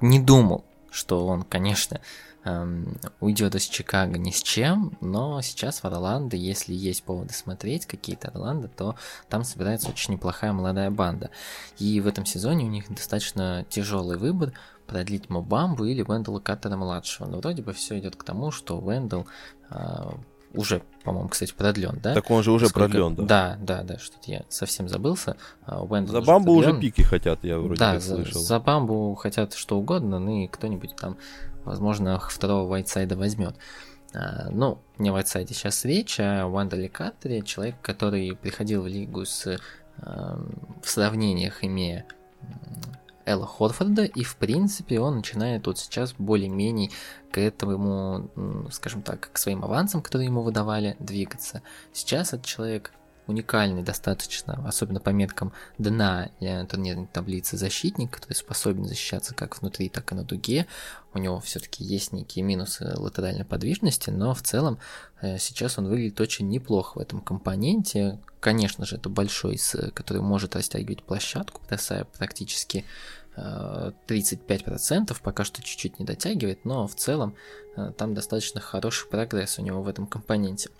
не думал, что он, конечно, эм, уйдет из Чикаго ни с чем, но сейчас в Орландо, если есть поводы смотреть какие-то Орландо, то там собирается очень неплохая молодая банда. И в этом сезоне у них достаточно тяжелый выбор продлить Мобамбу или Вендела Каттера младшего. Но вроде бы все идет к тому, что Вендел э, уже, по-моему, кстати, продлен, да? Так он же уже Сколько- продлен, да. Да, да, да, что-то я совсем забылся. А, Уэндл За бамбу уже продлен. пики хотят, я вроде Да, как за, слышал. за бамбу хотят что угодно, ну и кто-нибудь там, возможно, второго Вайтсайда возьмет. А, ну, не о Вайтсайде сейчас речь, а о Уандале Каттере, человек, который приходил в лигу с эм, в сравнениях имея Элла Хорфорда, и в принципе он начинает вот сейчас более-менее к этому, скажем так, к своим авансам, которые ему выдавали, двигаться. Сейчас этот человек уникальный достаточно, особенно по меткам дна э, турнирной таблицы защитник, который способен защищаться как внутри, так и на дуге. У него все-таки есть некие минусы латеральной подвижности, но в целом э, сейчас он выглядит очень неплохо в этом компоненте. Конечно же, это большой, который может растягивать площадку, бросая практически 35%, пока что чуть-чуть не дотягивает, но в целом э, там достаточно хороший прогресс у него в этом компоненте.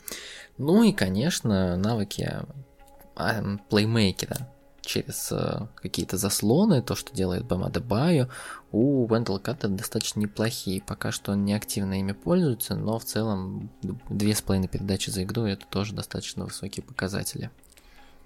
Ну и, конечно, навыки а, м, плеймейкера через э, какие-то заслоны, то, что делает Бама Дебайо, у Вендел Каттера достаточно неплохие. Пока что он не активно ими пользуется, но в целом две с половиной передачи за игру это тоже достаточно высокие показатели.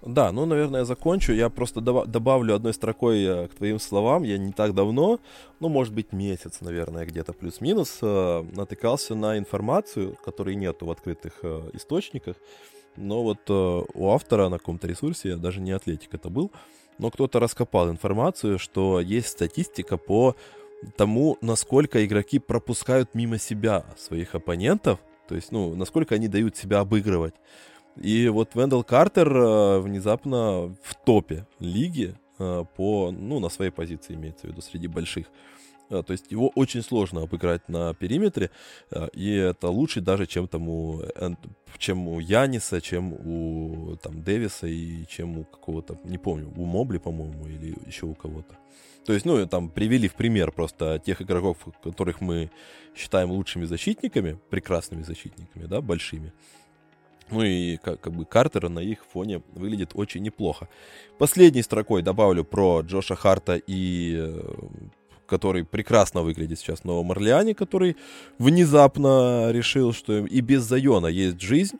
Да, ну, наверное, я закончу. Я просто доба- добавлю одной строкой э, к твоим словам. Я не так давно, ну, может быть, месяц, наверное, где-то плюс-минус, э, натыкался на информацию, которой нету в открытых э, источниках. Но вот у автора на каком-то ресурсе, даже не атлетик это был, но кто-то раскопал информацию, что есть статистика по тому, насколько игроки пропускают мимо себя своих оппонентов, то есть, ну, насколько они дают себя обыгрывать. И вот Вендел Картер э, внезапно в топе лиги э, по, ну, на своей позиции имеется в виду, среди больших. Э, То есть его очень сложно обыграть на периметре, и это лучше даже, чем там у, Эн- чем у Яниса, чем у там Дэвиса и чем у какого-то, не помню, у Мобли, по-моему, или еще у кого-то. То есть, ну, там привели в пример просто тех игроков, которых мы считаем лучшими защитниками, прекрасными защитниками, да, большими. Ну и как, как бы Картер на их фоне выглядит очень неплохо. Последней строкой добавлю про Джоша Харта и э, который прекрасно выглядит сейчас в Новом Орлеане, который внезапно решил, что и без Зайона есть жизнь.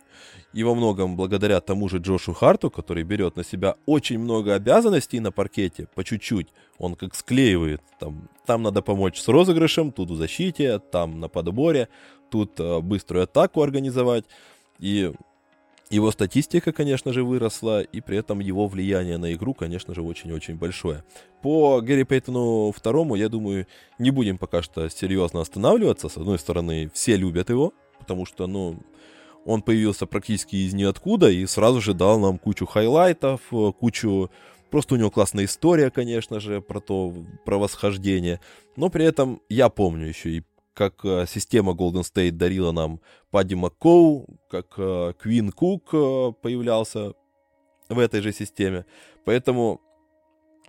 И во многом благодаря тому же Джошу Харту, который берет на себя очень много обязанностей на паркете, по чуть-чуть, он как склеивает. Там, там надо помочь с розыгрышем, тут в защите, там на подборе, тут э, быструю атаку организовать. И его статистика, конечно же, выросла, и при этом его влияние на игру, конечно же, очень-очень большое. По Гэри Пейтону второму, я думаю, не будем пока что серьезно останавливаться. С одной стороны, все любят его, потому что, ну, он появился практически из ниоткуда и сразу же дал нам кучу хайлайтов, э, кучу... Просто у него классная история, конечно же, про то, про восхождение. Но при этом я помню еще и как э, система Golden State дарила нам Падди Маккоу, как э, Квин Кук э, появлялся в этой же системе. Поэтому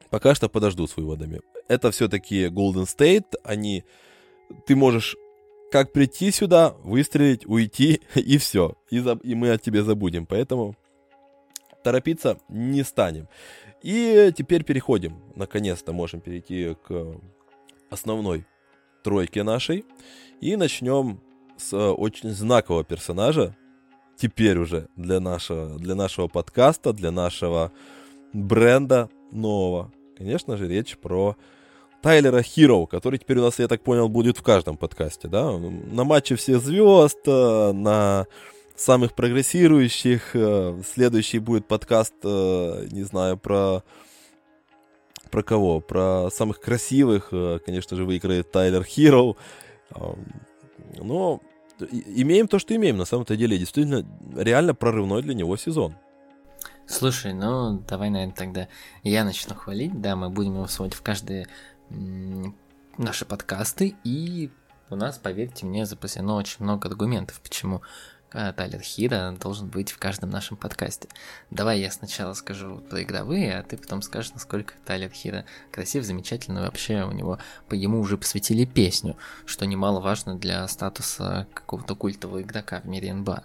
пока что подожду с выводами. Это все-таки Golden State, они... Ты можешь как прийти сюда, выстрелить, уйти, и все. И, за- и мы о тебе забудем. Поэтому торопиться не станем. И теперь переходим. Наконец-то можем перейти к основной тройке нашей. И начнем с э, очень знакового персонажа. Теперь уже для нашего, для нашего подкаста, для нашего бренда нового. Конечно же, речь про Тайлера Хиро, который теперь у нас, я так понял, будет в каждом подкасте, да? На матче все звезд, э, на самых прогрессирующих. э, Следующий будет подкаст, не знаю, про... Про кого? Про самых красивых, э, конечно же, выиграет Тайлер Хиро. Ам, Но имеем то, что имеем, на самом-то деле. Действительно, реально прорывной для него сезон. Слушай, ну давай, наверное, тогда я начну хвалить. Да, мы будем его сводить в каждые наши подкасты. И у нас, поверьте мне, запасено очень много аргументов, почему э, Тайлер Хира должен быть в каждом нашем подкасте. Давай я сначала скажу про игровые, а ты потом скажешь, насколько Тайлер Хира красив, замечательный. Вообще у него по ему уже посвятили песню, что немаловажно для статуса какого-то культового игрока в мире НБА.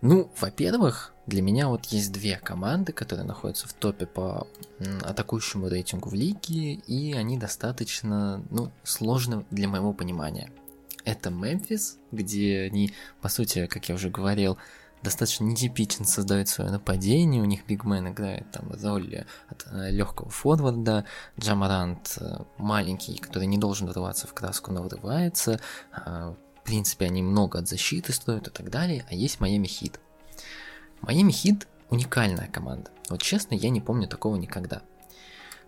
Ну, во-первых, для меня вот есть две команды, которые находятся в топе по атакующему рейтингу в лиге, и они достаточно, ну, сложны для моего понимания. Это Мемфис, где они, по сути, как я уже говорил, достаточно нетипично создают свое нападение. У них Бигмен играет там роль от э, легкого форварда, Джамарант э, маленький, который не должен врываться в краску, но врывается. А, в принципе, они много от защиты стоят и так далее. А есть Майами Хит. Майами Хит уникальная команда. Вот честно, я не помню такого никогда.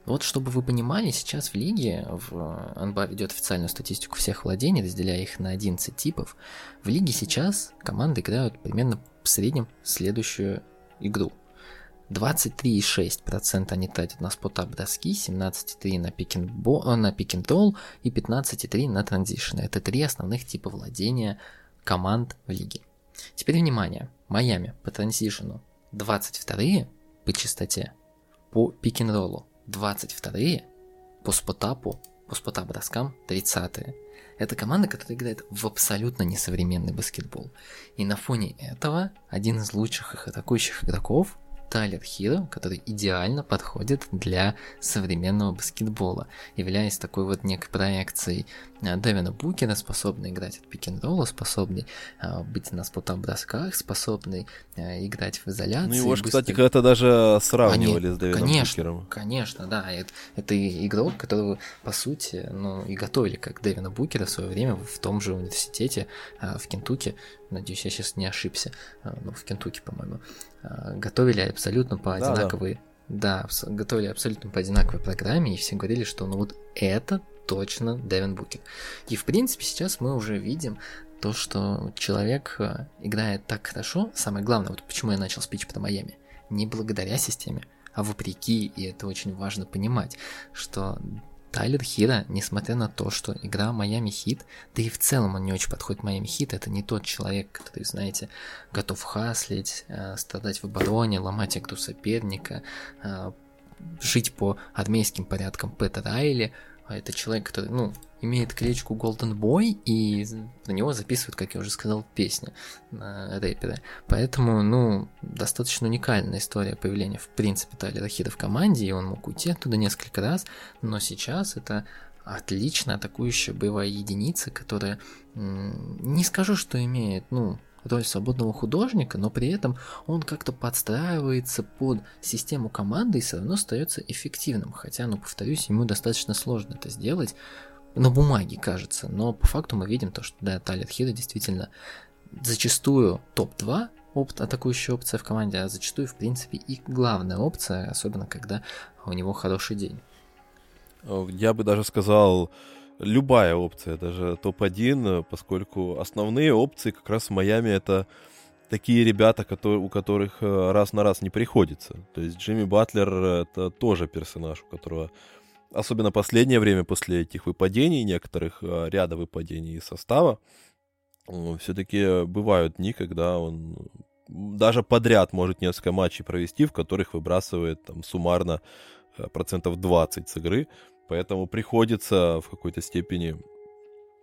Вот чтобы вы понимали, сейчас в лиге, в НБА ведет официальную статистику всех владений, разделяя их на 11 типов. В лиге сейчас команды играют примерно в среднем следующую игру. 23,6% они тратят на спотап броски, 17,3% на пикинг на пикинг и 15,3% на транзишны. Это три основных типа владения команд в лиге. Теперь внимание. Майами по транзишну 22 по частоте, по пик-н-роллу 22 по спотапу, по спотап броскам 30 Это команда, которая играет в абсолютно несовременный баскетбол. И на фоне этого один из лучших их атакующих игроков Тайлер Хиро, который идеально подходит для современного баскетбола, являясь такой вот некой проекцией э, Дэвина Букера, способный играть от пик н способный э, быть на спотап-бросках, способный э, играть в изоляции. Ну его же, быстро... кстати, когда-то даже сравнивали Они... с Дэвином конечно, Букером. Конечно, да. Это, это игрок, которого, по сути, ну, и готовили как Дэвина Букера в свое время в том же университете в Кентукки. Надеюсь, я сейчас не ошибся. Ну, в Кентукки, по-моему. Э, готовили абсолютно по одинаковой... Да, да. готовили абсолютно по одинаковой программе, и все говорили, что ну вот это точно Дэвин Букер. И в принципе сейчас мы уже видим то, что человек э, играет так хорошо. Самое главное, вот почему я начал спич про Майами. Не благодаря системе, а вопреки, и это очень важно понимать, что Тайлер Хира, несмотря на то, что игра Майами Хит, да и в целом он не очень подходит Майами Хит, это не тот человек, который, знаете, готов хаслить, э, страдать в обороне, ломать игру соперника, э, жить по армейским порядкам Пэта Райли, это человек, который, ну, имеет кличку Golden Boy, и на него записывают, как я уже сказал, песни на рэперы. Поэтому, ну, достаточно уникальная история появления, в принципе, Тайлера Хида в команде, и он мог уйти оттуда несколько раз, но сейчас это отлично атакующая боевая единица, которая, не скажу, что имеет, ну, роль свободного художника, но при этом он как-то подстраивается под систему команды и все равно остается эффективным. Хотя, ну, повторюсь, ему достаточно сложно это сделать. На бумаге кажется, но по факту мы видим то, что да, Талит Хида действительно зачастую топ-2 опт, атакующая опция в команде, а зачастую, в принципе, и главная опция, особенно когда у него хороший день. Я бы даже сказал, любая опция, даже топ-1, поскольку основные опции как раз в Майами это такие ребята, которые, у которых э, раз на раз не приходится. То есть Джимми Батлер это тоже персонаж, у которого особенно последнее время после этих выпадений, некоторых э, ряда выпадений из состава, все-таки бывают дни, когда он даже подряд может несколько матчей провести, в которых выбрасывает там суммарно э, процентов 20 с игры. Поэтому приходится в какой-то степени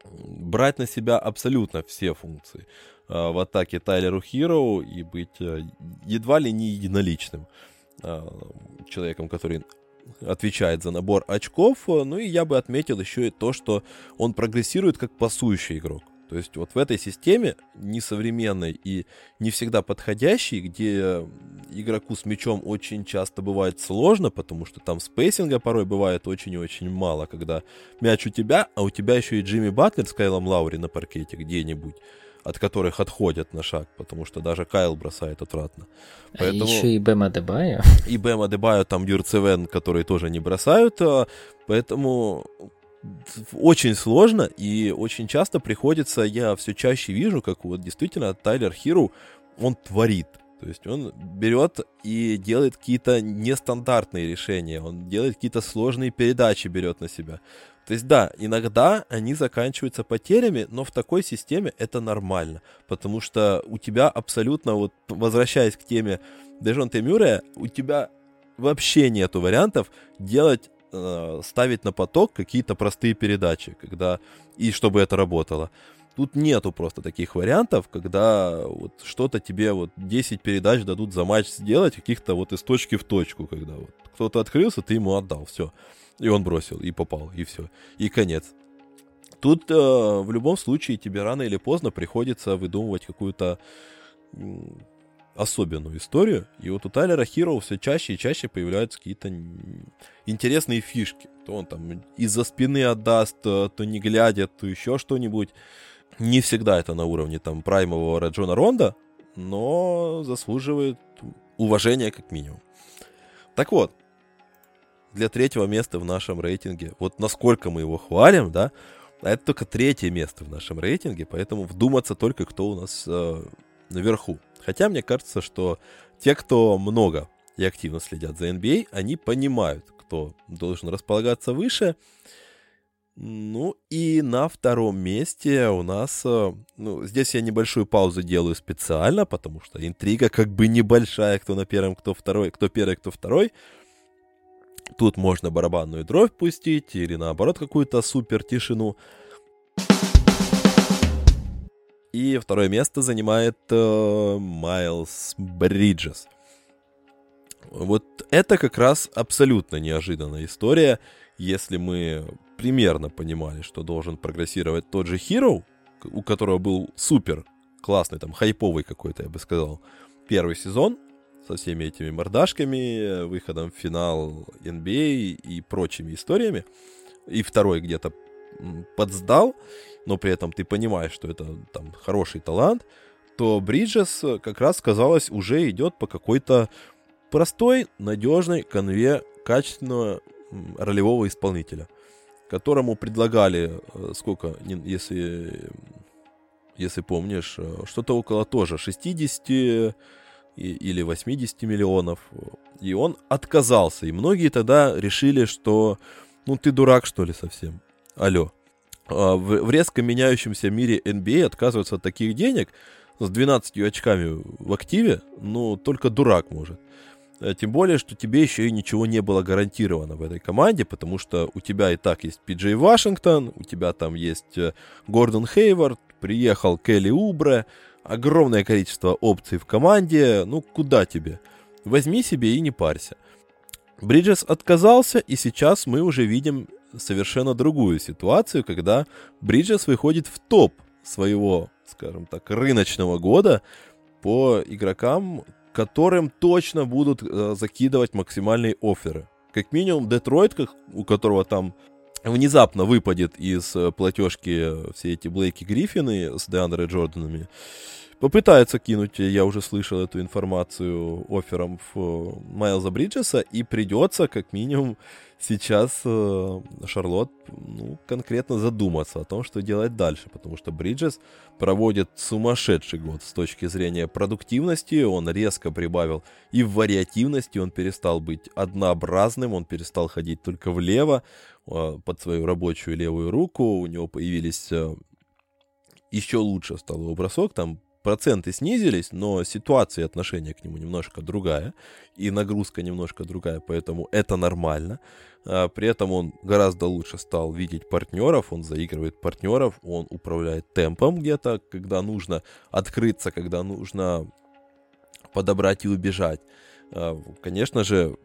брать на себя абсолютно все функции а, в атаке Тайлеру Хироу и быть а, едва ли не единоличным а, человеком, который отвечает за набор очков. Ну и я бы отметил еще и то, что он прогрессирует как пасующий игрок. То есть вот в этой системе несовременной и не всегда подходящей, где игроку с мячом очень часто бывает сложно, потому что там спейсинга порой бывает очень и очень мало, когда мяч у тебя, а у тебя еще и Джимми Батлер с Кайлом Лаури на паркете где-нибудь от которых отходят на шаг, потому что даже Кайл бросает отвратно. А Поэтому... Еще и Бема Дебайо. И Бема Дебайо, там Юрцевен, которые тоже не бросают, а, поэтому очень сложно, и очень часто приходится, я все чаще вижу, как вот действительно Тайлер Хиру, он творит. То есть он берет и делает какие-то нестандартные решения, он делает какие-то сложные передачи, берет на себя. То есть да, иногда они заканчиваются потерями, но в такой системе это нормально, потому что у тебя абсолютно, вот возвращаясь к теме Дежонте Мюррея, у тебя вообще нету вариантов делать э, ставить на поток какие-то простые передачи, когда и чтобы это работало. Тут нету просто таких вариантов, когда вот что-то тебе вот 10 передач дадут за матч сделать, каких-то вот из точки в точку, когда вот кто-то открылся, ты ему отдал, все. И он бросил, и попал, и все. И конец. Тут э, в любом случае тебе рано или поздно приходится выдумывать какую-то особенную историю. И вот у Тайлера Хиро все чаще и чаще появляются какие-то интересные фишки. То он там из-за спины отдаст, то, то не глядя, то еще что-нибудь. Не всегда это на уровне там праймового Джона Ронда, но заслуживает уважения как минимум. Так вот, для третьего места в нашем рейтинге, вот насколько мы его хвалим, да, а это только третье место в нашем рейтинге, поэтому вдуматься только кто у нас э, наверху. Хотя мне кажется, что те, кто много и активно следят за NBA, они понимают, кто должен располагаться выше. Ну и на втором месте у нас, э, ну, здесь я небольшую паузу делаю специально, потому что интрига как бы небольшая, кто на первом, кто второй, кто первый, кто второй. Тут можно барабанную дробь пустить или наоборот какую-то супер тишину. И второе место занимает э, Майлз Бриджес. Вот это как раз абсолютно неожиданная история, если мы примерно понимали, что должен прогрессировать тот же Hero, у которого был супер классный, там, хайповый какой-то, я бы сказал, первый сезон, со всеми этими мордашками, выходом в финал NBA и прочими историями. И второй где-то подсдал, но при этом ты понимаешь, что это там хороший талант, то Бриджес как раз, казалось, уже идет по какой-то простой, надежной конве качественного ролевого исполнителя, которому предлагали сколько, если, если помнишь, что-то около тоже 60 или 80 миллионов. И он отказался. И многие тогда решили, что ну ты дурак, что ли, совсем. Алло. В, в резко меняющемся мире NBA отказываться от таких денег с 12 очками в активе, ну, только дурак может. Тем более, что тебе еще и ничего не было гарантировано в этой команде, потому что у тебя и так есть Пиджей Вашингтон, у тебя там есть Гордон Хейвард, приехал Келли Убре, огромное количество опций в команде, ну куда тебе? Возьми себе и не парься. Бриджес отказался, и сейчас мы уже видим совершенно другую ситуацию, когда Бриджес выходит в топ своего, скажем так, рыночного года по игрокам, которым точно будут э, закидывать максимальные оферы. Как минимум Детройт, как, у которого там внезапно выпадет из платежки все эти Блейки Гриффины с Деандре Джорданами, попытается кинуть, я уже слышал эту информацию, оффером в Майлза Бриджеса, и придется, как минимум, сейчас э, Шарлот ну, конкретно задуматься о том, что делать дальше, потому что Бриджес проводит сумасшедший год с точки зрения продуктивности, он резко прибавил и в вариативности, он перестал быть однообразным, он перестал ходить только влево э, под свою рабочую левую руку, у него появились э, еще лучше стал его бросок, там проценты снизились, но ситуация и отношение к нему немножко другая, и нагрузка немножко другая, поэтому это нормально. А, при этом он гораздо лучше стал видеть партнеров, он заигрывает партнеров, он управляет темпом где-то, когда нужно открыться, когда нужно подобрать и убежать. А, конечно же,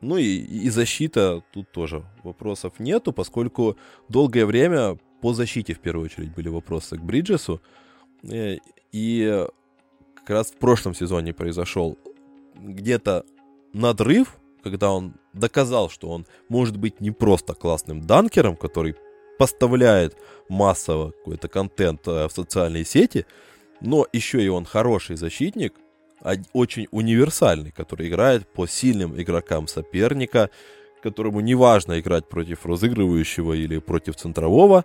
ну и, и защита, тут тоже вопросов нету, поскольку долгое время по защите в первую очередь были вопросы к Бриджесу, э, и как раз в прошлом сезоне произошел где-то надрыв, когда он доказал, что он может быть не просто классным данкером, который поставляет массово какой-то контент э, в социальные сети, но еще и он хороший защитник, очень универсальный, который играет по сильным игрокам соперника, которому не важно играть против разыгрывающего или против центрового,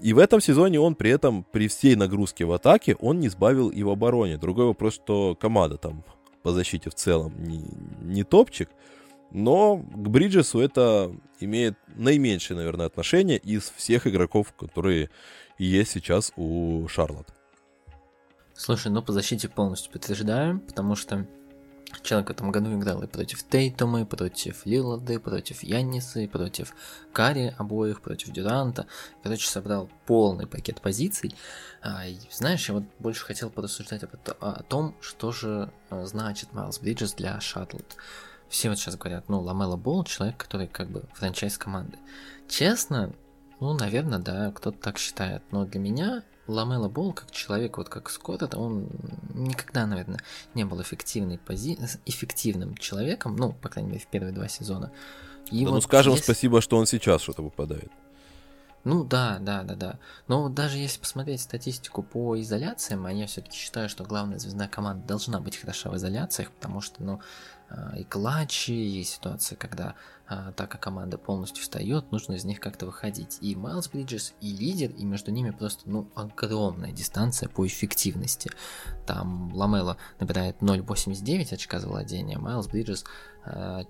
и в этом сезоне он при этом, при всей нагрузке в атаке, он не сбавил и в обороне. Другой вопрос, что команда там по защите в целом не, не топчик. Но к Бриджесу это имеет наименьшее, наверное, отношение из всех игроков, которые есть сейчас у Шарлот. Слушай, ну по защите полностью подтверждаю, потому что Человек в этом году играл и против Тейтума, и против Лиларды, против Янниса, и против Кари обоих, против Дюранта. Короче, собрал полный пакет позиций. А, и, знаешь, я вот больше хотел порассуждать об, о том, что же а, значит Майлз Бриджес для Шаттлд. Все вот сейчас говорят, ну, Ламела Болл человек, который как бы франчайз команды. Честно, Ну, наверное, да, кто-то так считает. Но для меня Ламела Бол, как человек, вот как Скотт, это он никогда, наверное, не был эффективной пози... эффективным человеком, ну, по крайней мере, в первые два сезона. И да, вот ну, скажем если... спасибо, что он сейчас что-то попадает. Ну да, да, да, да. Но даже если посмотреть статистику по изоляциям, я все-таки считаю, что главная звездная команда должна быть хороша в изоляциях, потому что, ну, а, и клатчи, и ситуация, когда а, так как команда полностью встает, нужно из них как-то выходить. И Майлз Бриджес, и лидер, и между ними просто, ну, огромная дистанция по эффективности. Там Ламела набирает 0.89 очка за владение, Майлз Бриджес а,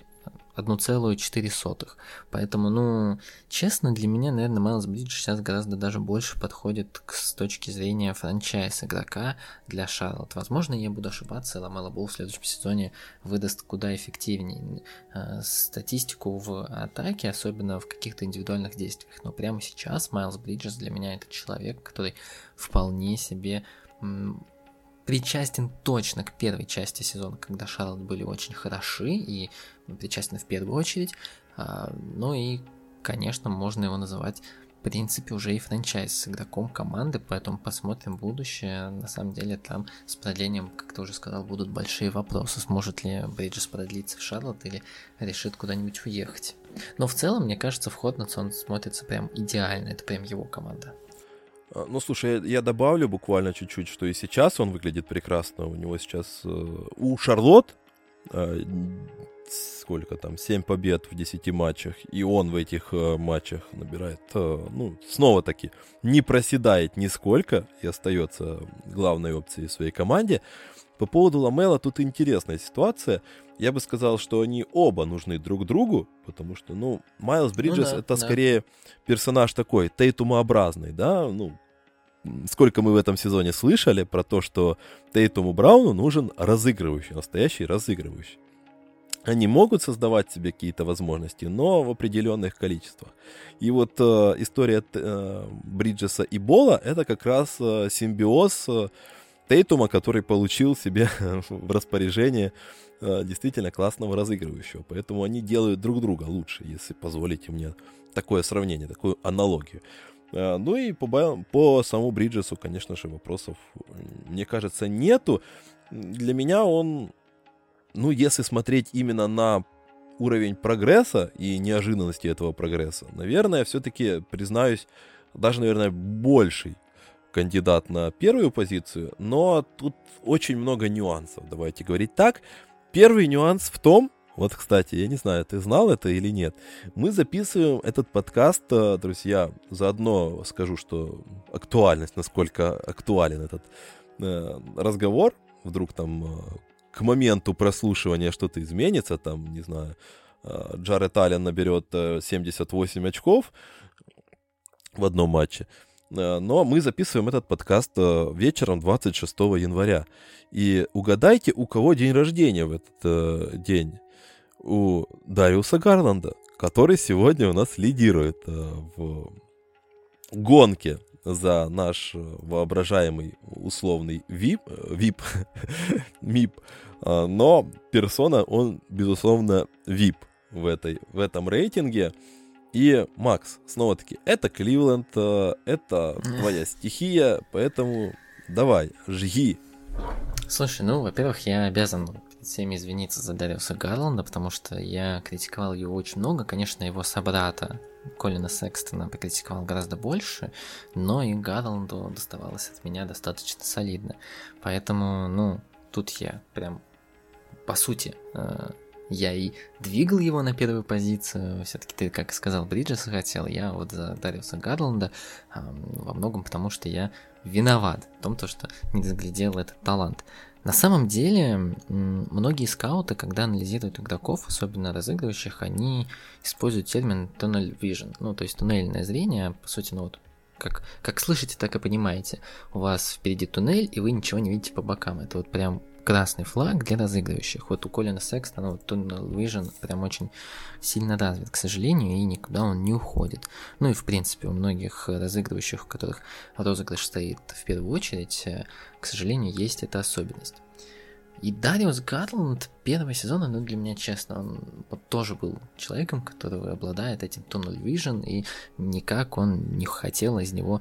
1,4. Поэтому, ну, честно, для меня, наверное, Майлз Бридж сейчас гораздо даже больше подходит к, с точки зрения франчайз игрока для Шарлот. Возможно, я буду ошибаться, Ламела Бол в следующем сезоне выдаст куда эффективнее э, статистику в атаке, особенно в каких-то индивидуальных действиях. Но прямо сейчас Майлз Бриджес для меня это человек, который вполне себе причастен точно к первой части сезона, когда Шарлот были очень хороши и причастен в первую очередь. А, ну и, конечно, можно его называть в принципе уже и франчайз с игроком команды, поэтому посмотрим будущее. На самом деле там с продлением, как ты уже сказал, будут большие вопросы. Сможет ли Бриджес продлиться в Шарлот или решит куда-нибудь уехать. Но в целом, мне кажется, вход на он смотрится прям идеально. Это прям его команда. А, ну, слушай, я, я добавлю буквально чуть-чуть, что и сейчас он выглядит прекрасно. У него сейчас... Э, у Шарлот э, сколько там, 7 побед в 10 матчах, и он в этих э, матчах набирает, э, ну, снова-таки, не проседает нисколько и остается главной опцией в своей команде. По поводу Ламела тут интересная ситуация. Я бы сказал, что они оба нужны друг другу, потому что, ну, Майлз Бриджес ну, да, это да. скорее персонаж такой, Тейтумообразный, да, ну, сколько мы в этом сезоне слышали про то, что Тейтуму Брауну нужен разыгрывающий, настоящий разыгрывающий. Они могут создавать себе какие-то возможности, но в определенных количествах. И вот э, история э, Бриджеса и Бола это как раз э, симбиоз э, Тейтума, который получил себе в распоряжение э, действительно классного разыгрывающего. Поэтому они делают друг друга лучше, если позволите мне такое сравнение, такую аналогию. Э, ну и по, по самому Бриджесу, конечно же, вопросов, мне кажется, нету. Для меня он, ну, если смотреть именно на уровень прогресса и неожиданности этого прогресса, наверное, все-таки, признаюсь, даже, наверное, больший кандидат на первую позицию, но тут очень много нюансов, давайте говорить так. Первый нюанс в том, вот, кстати, я не знаю, ты знал это или нет. Мы записываем этот подкаст, э, друзья, заодно скажу, что актуальность, насколько актуален этот э, разговор. Вдруг там э, к моменту прослушивания что-то изменится, там, не знаю, э, Джаред Аллен наберет 78 э, очков в одном матче. Э, но мы записываем этот подкаст вечером 26 января. И угадайте, у кого день рождения в этот день у Дариуса Гарланда, который сегодня у нас лидирует э, в гонке за наш э, воображаемый условный VIP, VIP, MIP, но персона, он, безусловно, VIP в, этой, в этом рейтинге. И, Макс, снова-таки, это Кливленд, э, это твоя стихия, поэтому давай, жги. Слушай, ну, во-первых, я обязан всеми извиниться за Дариуса Гарланда, потому что я критиковал его очень много. Конечно, его собрата Колина Секстона покритиковал гораздо больше, но и Гарланду доставалось от меня достаточно солидно. Поэтому, ну, тут я прям, по сути, э, я и двигал его на первую позицию. Все-таки ты, как сказал, Бриджеса хотел. Я вот за Дариуса Гарланда во многом потому, что я виноват в том, то, что не заглядел этот талант. На самом деле, многие скауты, когда анализируют игроков, особенно разыгрывающих, они используют термин tunnel vision, ну, то есть туннельное зрение, по сути, ну вот, как, как слышите, так и понимаете. У вас впереди туннель, и вы ничего не видите по бокам. Это вот прям красный флаг для разыгрывающих. Вот у Колина Секстона вот Tunnel Vision прям очень сильно развит, к сожалению, и никуда он не уходит. Ну и в принципе у многих разыгрывающих, у которых розыгрыш стоит в первую очередь, э, к сожалению, есть эта особенность. И Дариус Гарланд первого сезона, ну, для меня, честно, он вот тоже был человеком, который обладает этим tunnel vision, и никак он не хотел из него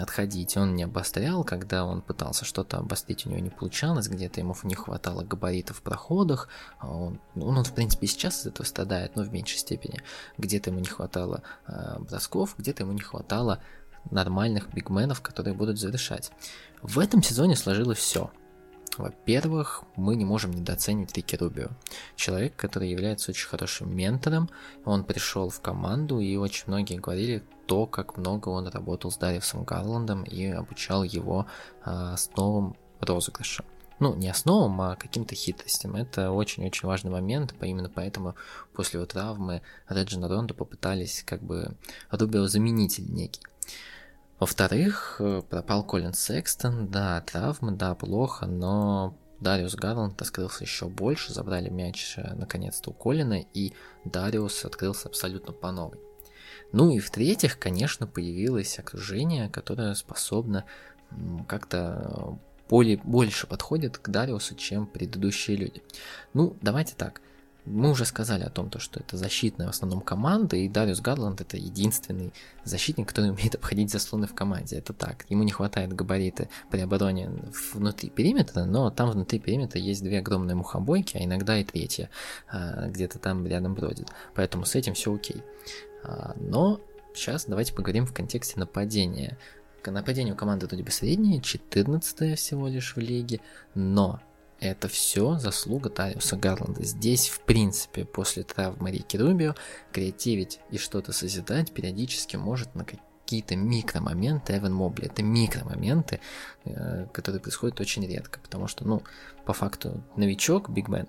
отходить. Он не обострял, когда он пытался что-то обострить, у него не получалось, где-то ему не хватало габаритов в проходах, а он, ну, он, в принципе, сейчас из этого страдает, но в меньшей степени. Где-то ему не хватало э, бросков, где-то ему не хватало нормальных бигменов, которые будут завершать. В этом сезоне сложилось все – во-первых, мы не можем недооценивать Рики Рубио. Человек, который является очень хорошим ментором, он пришел в команду, и очень многие говорили то, как много он работал с Дариусом Гарландом и обучал его а, основам розыгрыша. Ну, не основам, а каким-то хитростям. Это очень-очень важный момент, именно поэтому после его травмы Реджина Ронда попытались как бы Рубио заменитель некий. Во-вторых, э, пропал Колин Секстон, да, травмы, да, плохо, но Дариус Гарланд открылся еще больше, забрали мяч э, наконец-то у Колина, и Дариус открылся абсолютно по новой. Ну и в-третьих, конечно, появилось окружение, которое способно как-то более, больше подходит к Дариусу, чем предыдущие люди. Ну, давайте так – мы уже сказали о том, то, что это защитная в основном команда, и Дариус Гарланд это единственный защитник, который умеет обходить заслоны в команде. Это так. Ему не хватает габариты при обороне внутри периметра, но там внутри периметра есть две огромные мухобойки, а иногда и третья а, где-то там рядом бродит. Поэтому с этим все окей. А, но сейчас давайте поговорим в контексте нападения. Нападение у команды вроде бы среднее, 14 всего лишь в лиге, но это все заслуга Тариуса Гарланда. Здесь, в принципе, после травмы Рики Рубио, креативить и что-то созидать периодически может на какие-то микромоменты Эван Мобли. Это микромоменты, э, которые происходят очень редко, потому что, ну, по факту, новичок, бигмен.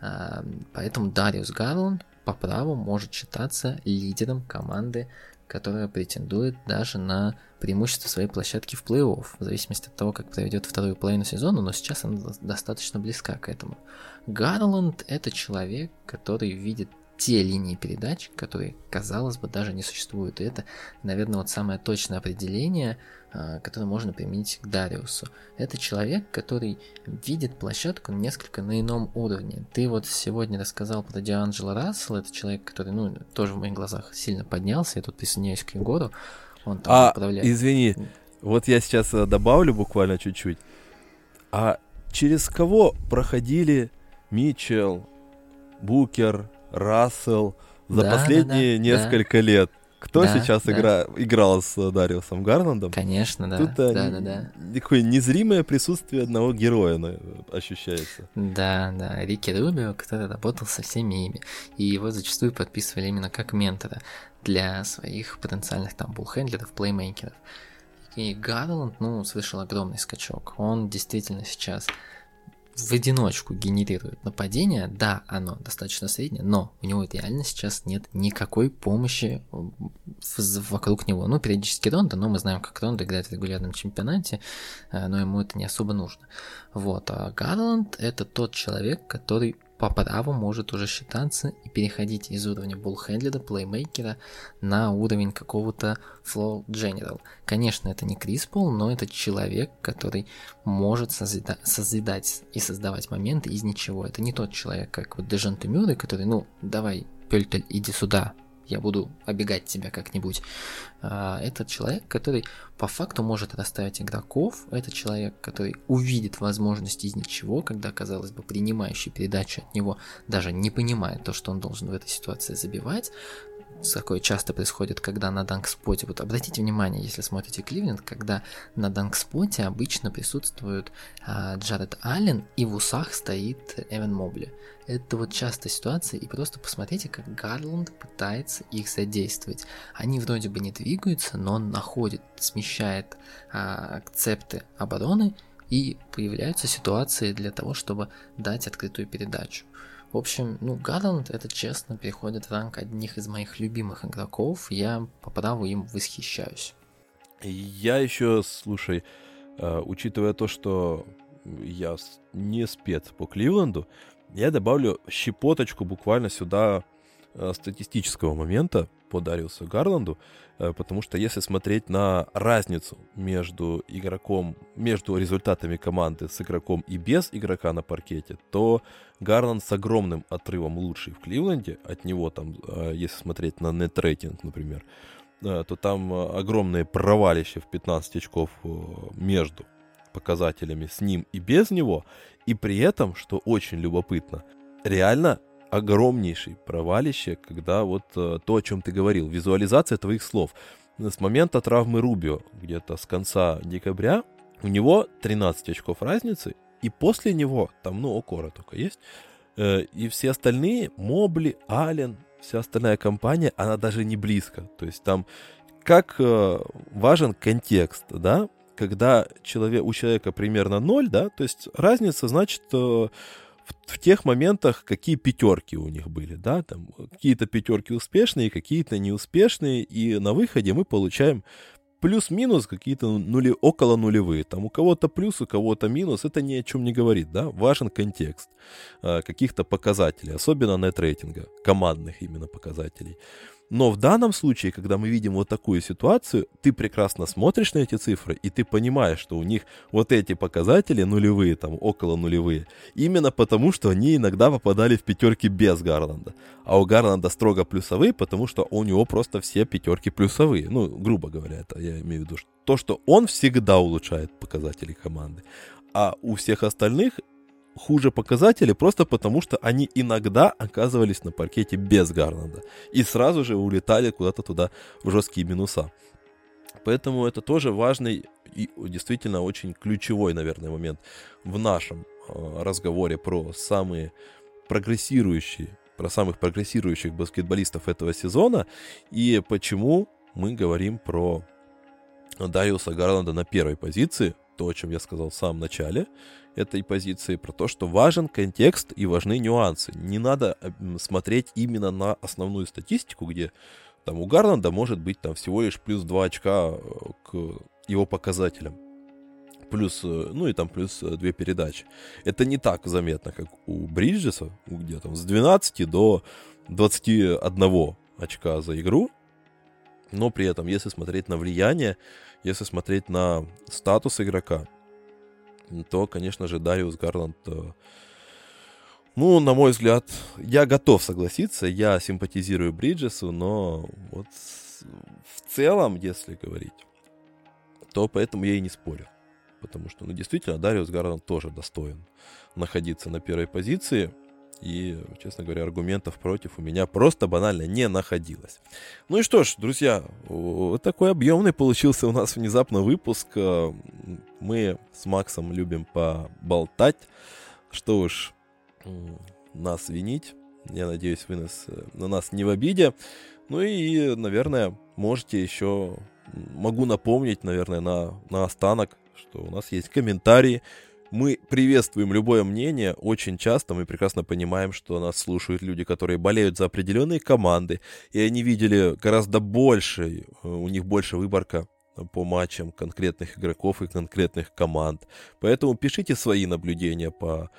А, поэтому Дариус Гарланд по праву может считаться лидером команды которая претендует даже на преимущество своей площадки в плей-офф, в зависимости от того, как проведет вторую половину сезона, но сейчас она достаточно близка к этому. Гарланд – это человек, который видит те линии передач, которые, казалось бы, даже не существуют. И это, наверное, вот самое точное определение – а, который можно применить к Дариусу. Это человек, который видит площадку несколько на ином уровне. Ты вот сегодня рассказал про Дианджело Рассел, это человек, который, ну, тоже в моих глазах сильно поднялся, я тут присоединяюсь к Егору, он там а, управляет. извини, вот я сейчас э, добавлю буквально чуть-чуть. А через кого проходили Митчелл, Букер, Рассел за да, последние да, да, несколько да. лет? Кто да, сейчас да. Игра, играл с э, Дариусом Гарландом? Конечно, да. Тут да, да, да. такое незримое присутствие одного героя ощущается. Да, да. Рики Рубио, который работал со всеми ими. И его зачастую подписывали именно как ментора для своих потенциальных там буллхендлеров, плеймейкеров. И Гарланд, ну, совершил огромный скачок. Он действительно сейчас в одиночку генерирует нападение, да, оно достаточно среднее, но у него реально сейчас нет никакой помощи вокруг него. Ну, периодически Ронда, но мы знаем, как Ронда играет в регулярном чемпионате, э, но ему это не особо нужно. Вот, а Гарланд это тот человек, который по праву может уже считаться и переходить из уровня буллхендлера, плеймейкера на уровень какого-то flow general. Конечно, это не Крис Пол, но это человек, который может созида- созидать и создавать моменты из ничего. Это не тот человек, как вот Дежанте Мюррей, который, ну, давай, Пельтель, иди сюда, я буду обегать тебя как-нибудь. А, это человек, который по факту может расставить игроков, это человек, который увидит возможности из ничего, когда, казалось бы, принимающий передачу от него даже не понимает то, что он должен в этой ситуации забивать, такое часто происходит, когда на данкспоте, вот обратите внимание, если смотрите Кливленд, когда на данкспоте обычно присутствует а, Джаред Аллен и в усах стоит Эван Мобли. Это вот частая ситуация, и просто посмотрите, как Гарланд пытается их задействовать. Они вроде бы не двигаются, но он находит, смещает а, акцепты обороны, и появляются ситуации для того, чтобы дать открытую передачу. В общем, ну, Гарланд, это честно, переходит в ранг одних из моих любимых игроков. Я по праву им восхищаюсь. Я еще, слушай, э, учитывая то, что я не спец по Кливленду, я добавлю щепоточку буквально сюда э, статистического момента по Дариусу Гарланду, потому что если смотреть на разницу между игроком, между результатами команды с игроком и без игрока на паркете, то Гарланд с огромным отрывом лучший в Кливленде, от него там, э, если смотреть на нет-рейтинг, например, то там огромное провалище в 15 очков между показателями с ним и без него, и при этом, что очень любопытно, реально огромнейший провалище, когда вот э, то, о чем ты говорил, визуализация твоих слов. С момента травмы Рубио, где-то с конца декабря, у него 13 очков разницы, и после него, там, ну, Окора только есть, э, и все остальные, Мобли, Ален, вся остальная компания, она даже не близко. То есть там как э, важен контекст, да, когда человек, у человека примерно ноль, да, то есть разница, значит, в, в тех моментах, какие пятерки у них были, да, там какие-то пятерки успешные, какие-то неуспешные, и на выходе мы получаем плюс-минус какие-то нули, около нулевые. Там у кого-то плюс, у кого-то минус, это ни о чем не говорит, да, важен контекст э, каких-то показателей, особенно нет-рейтинга, командных именно показателей. Но в данном случае, когда мы видим вот такую ситуацию, ты прекрасно смотришь на эти цифры, и ты понимаешь, что у них вот эти показатели нулевые, там около нулевые, именно потому, что они иногда попадали в пятерки без Гарланда. А у Гарланда строго плюсовые, потому что у него просто все пятерки плюсовые. Ну, грубо говоря, это я имею в виду. То, что он всегда улучшает показатели команды. А у всех остальных хуже показатели просто потому, что они иногда оказывались на паркете без Гарланда и сразу же улетали куда-то туда в жесткие минуса. Поэтому это тоже важный и действительно очень ключевой, наверное, момент в нашем э, разговоре про самые прогрессирующие, про самых прогрессирующих баскетболистов этого сезона и почему мы говорим про Дариуса Гарланда на первой позиции, то, о чем я сказал в самом начале, этой позиции, про то, что важен контекст и важны нюансы. Не надо смотреть именно на основную статистику, где там у Гарланда может быть там всего лишь плюс 2 очка э, к его показателям. Плюс, э, ну и там плюс 2 э, передачи. Это не так заметно, как у Бриджеса, где там с 12 до 21 очка за игру. Но при этом, если смотреть на влияние, если смотреть на статус игрока, то, конечно же, Дариус Гарланд, э, ну, на мой взгляд, я готов согласиться, я симпатизирую Бриджесу, но вот в целом, если говорить, то поэтому я и не спорю. Потому что, ну, действительно, Дариус Гарланд тоже достоин находиться на первой позиции – и, честно говоря, аргументов против у меня просто банально не находилось. Ну и что ж, друзья, вот такой объемный получился у нас внезапно выпуск. Э, мы с Максом любим поболтать. Что уж нас винить. Я надеюсь, вы нас, э, на нас не в обиде. Ну и, наверное, можете еще... Могу напомнить, наверное, на, на останок, что у нас есть комментарии мы приветствуем любое мнение. Очень часто мы прекрасно понимаем, что нас слушают люди, которые болеют за определенные команды, и они видели гораздо больше, э, у них больше выборка по матчам конкретных игроков и конкретных команд. Поэтому пишите свои наблюдения по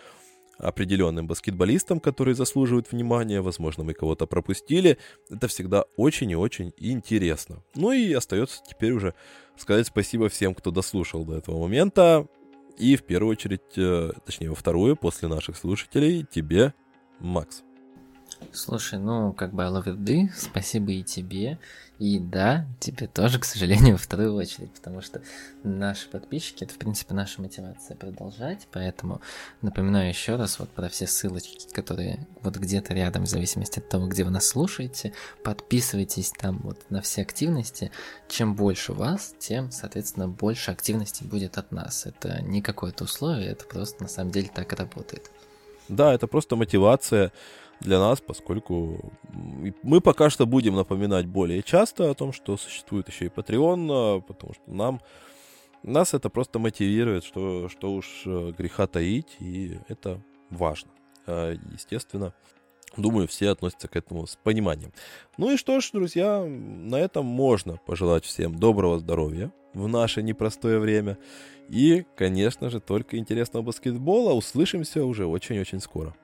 определенным баскетболистам, которые заслуживают внимания. Возможно, мы кого-то пропустили. Это всегда очень и очень интересно. Ну и остается теперь уже сказать спасибо всем, кто дослушал до этого момента. И в первую очередь, э, точнее, во вторую, после наших слушателей, тебе, Макс. Слушай, ну, как бы I love ты, спасибо и тебе. И да, тебе тоже, к сожалению, во вторую очередь, потому что наши подписчики, это, в принципе, наша мотивация продолжать, поэтому напоминаю еще раз вот про все ссылочки, которые вот где-то рядом, в зависимости от того, где вы нас слушаете, подписывайтесь там вот на все активности. Чем больше вас, тем, соответственно, больше активности будет от нас. Это не какое-то условие, это просто на самом деле так и работает. Да, это просто мотивация для нас, поскольку мы пока что будем напоминать более часто о том, что существует еще и Patreon, а, потому что нам нас это просто мотивирует, что, что уж э, греха таить, и это важно. А, естественно, думаю, все относятся к этому с пониманием. Ну и что ж, друзья, на этом можно пожелать всем доброго здоровья в наше непростое время. И, конечно же, только интересного баскетбола. Услышимся уже очень-очень скоро.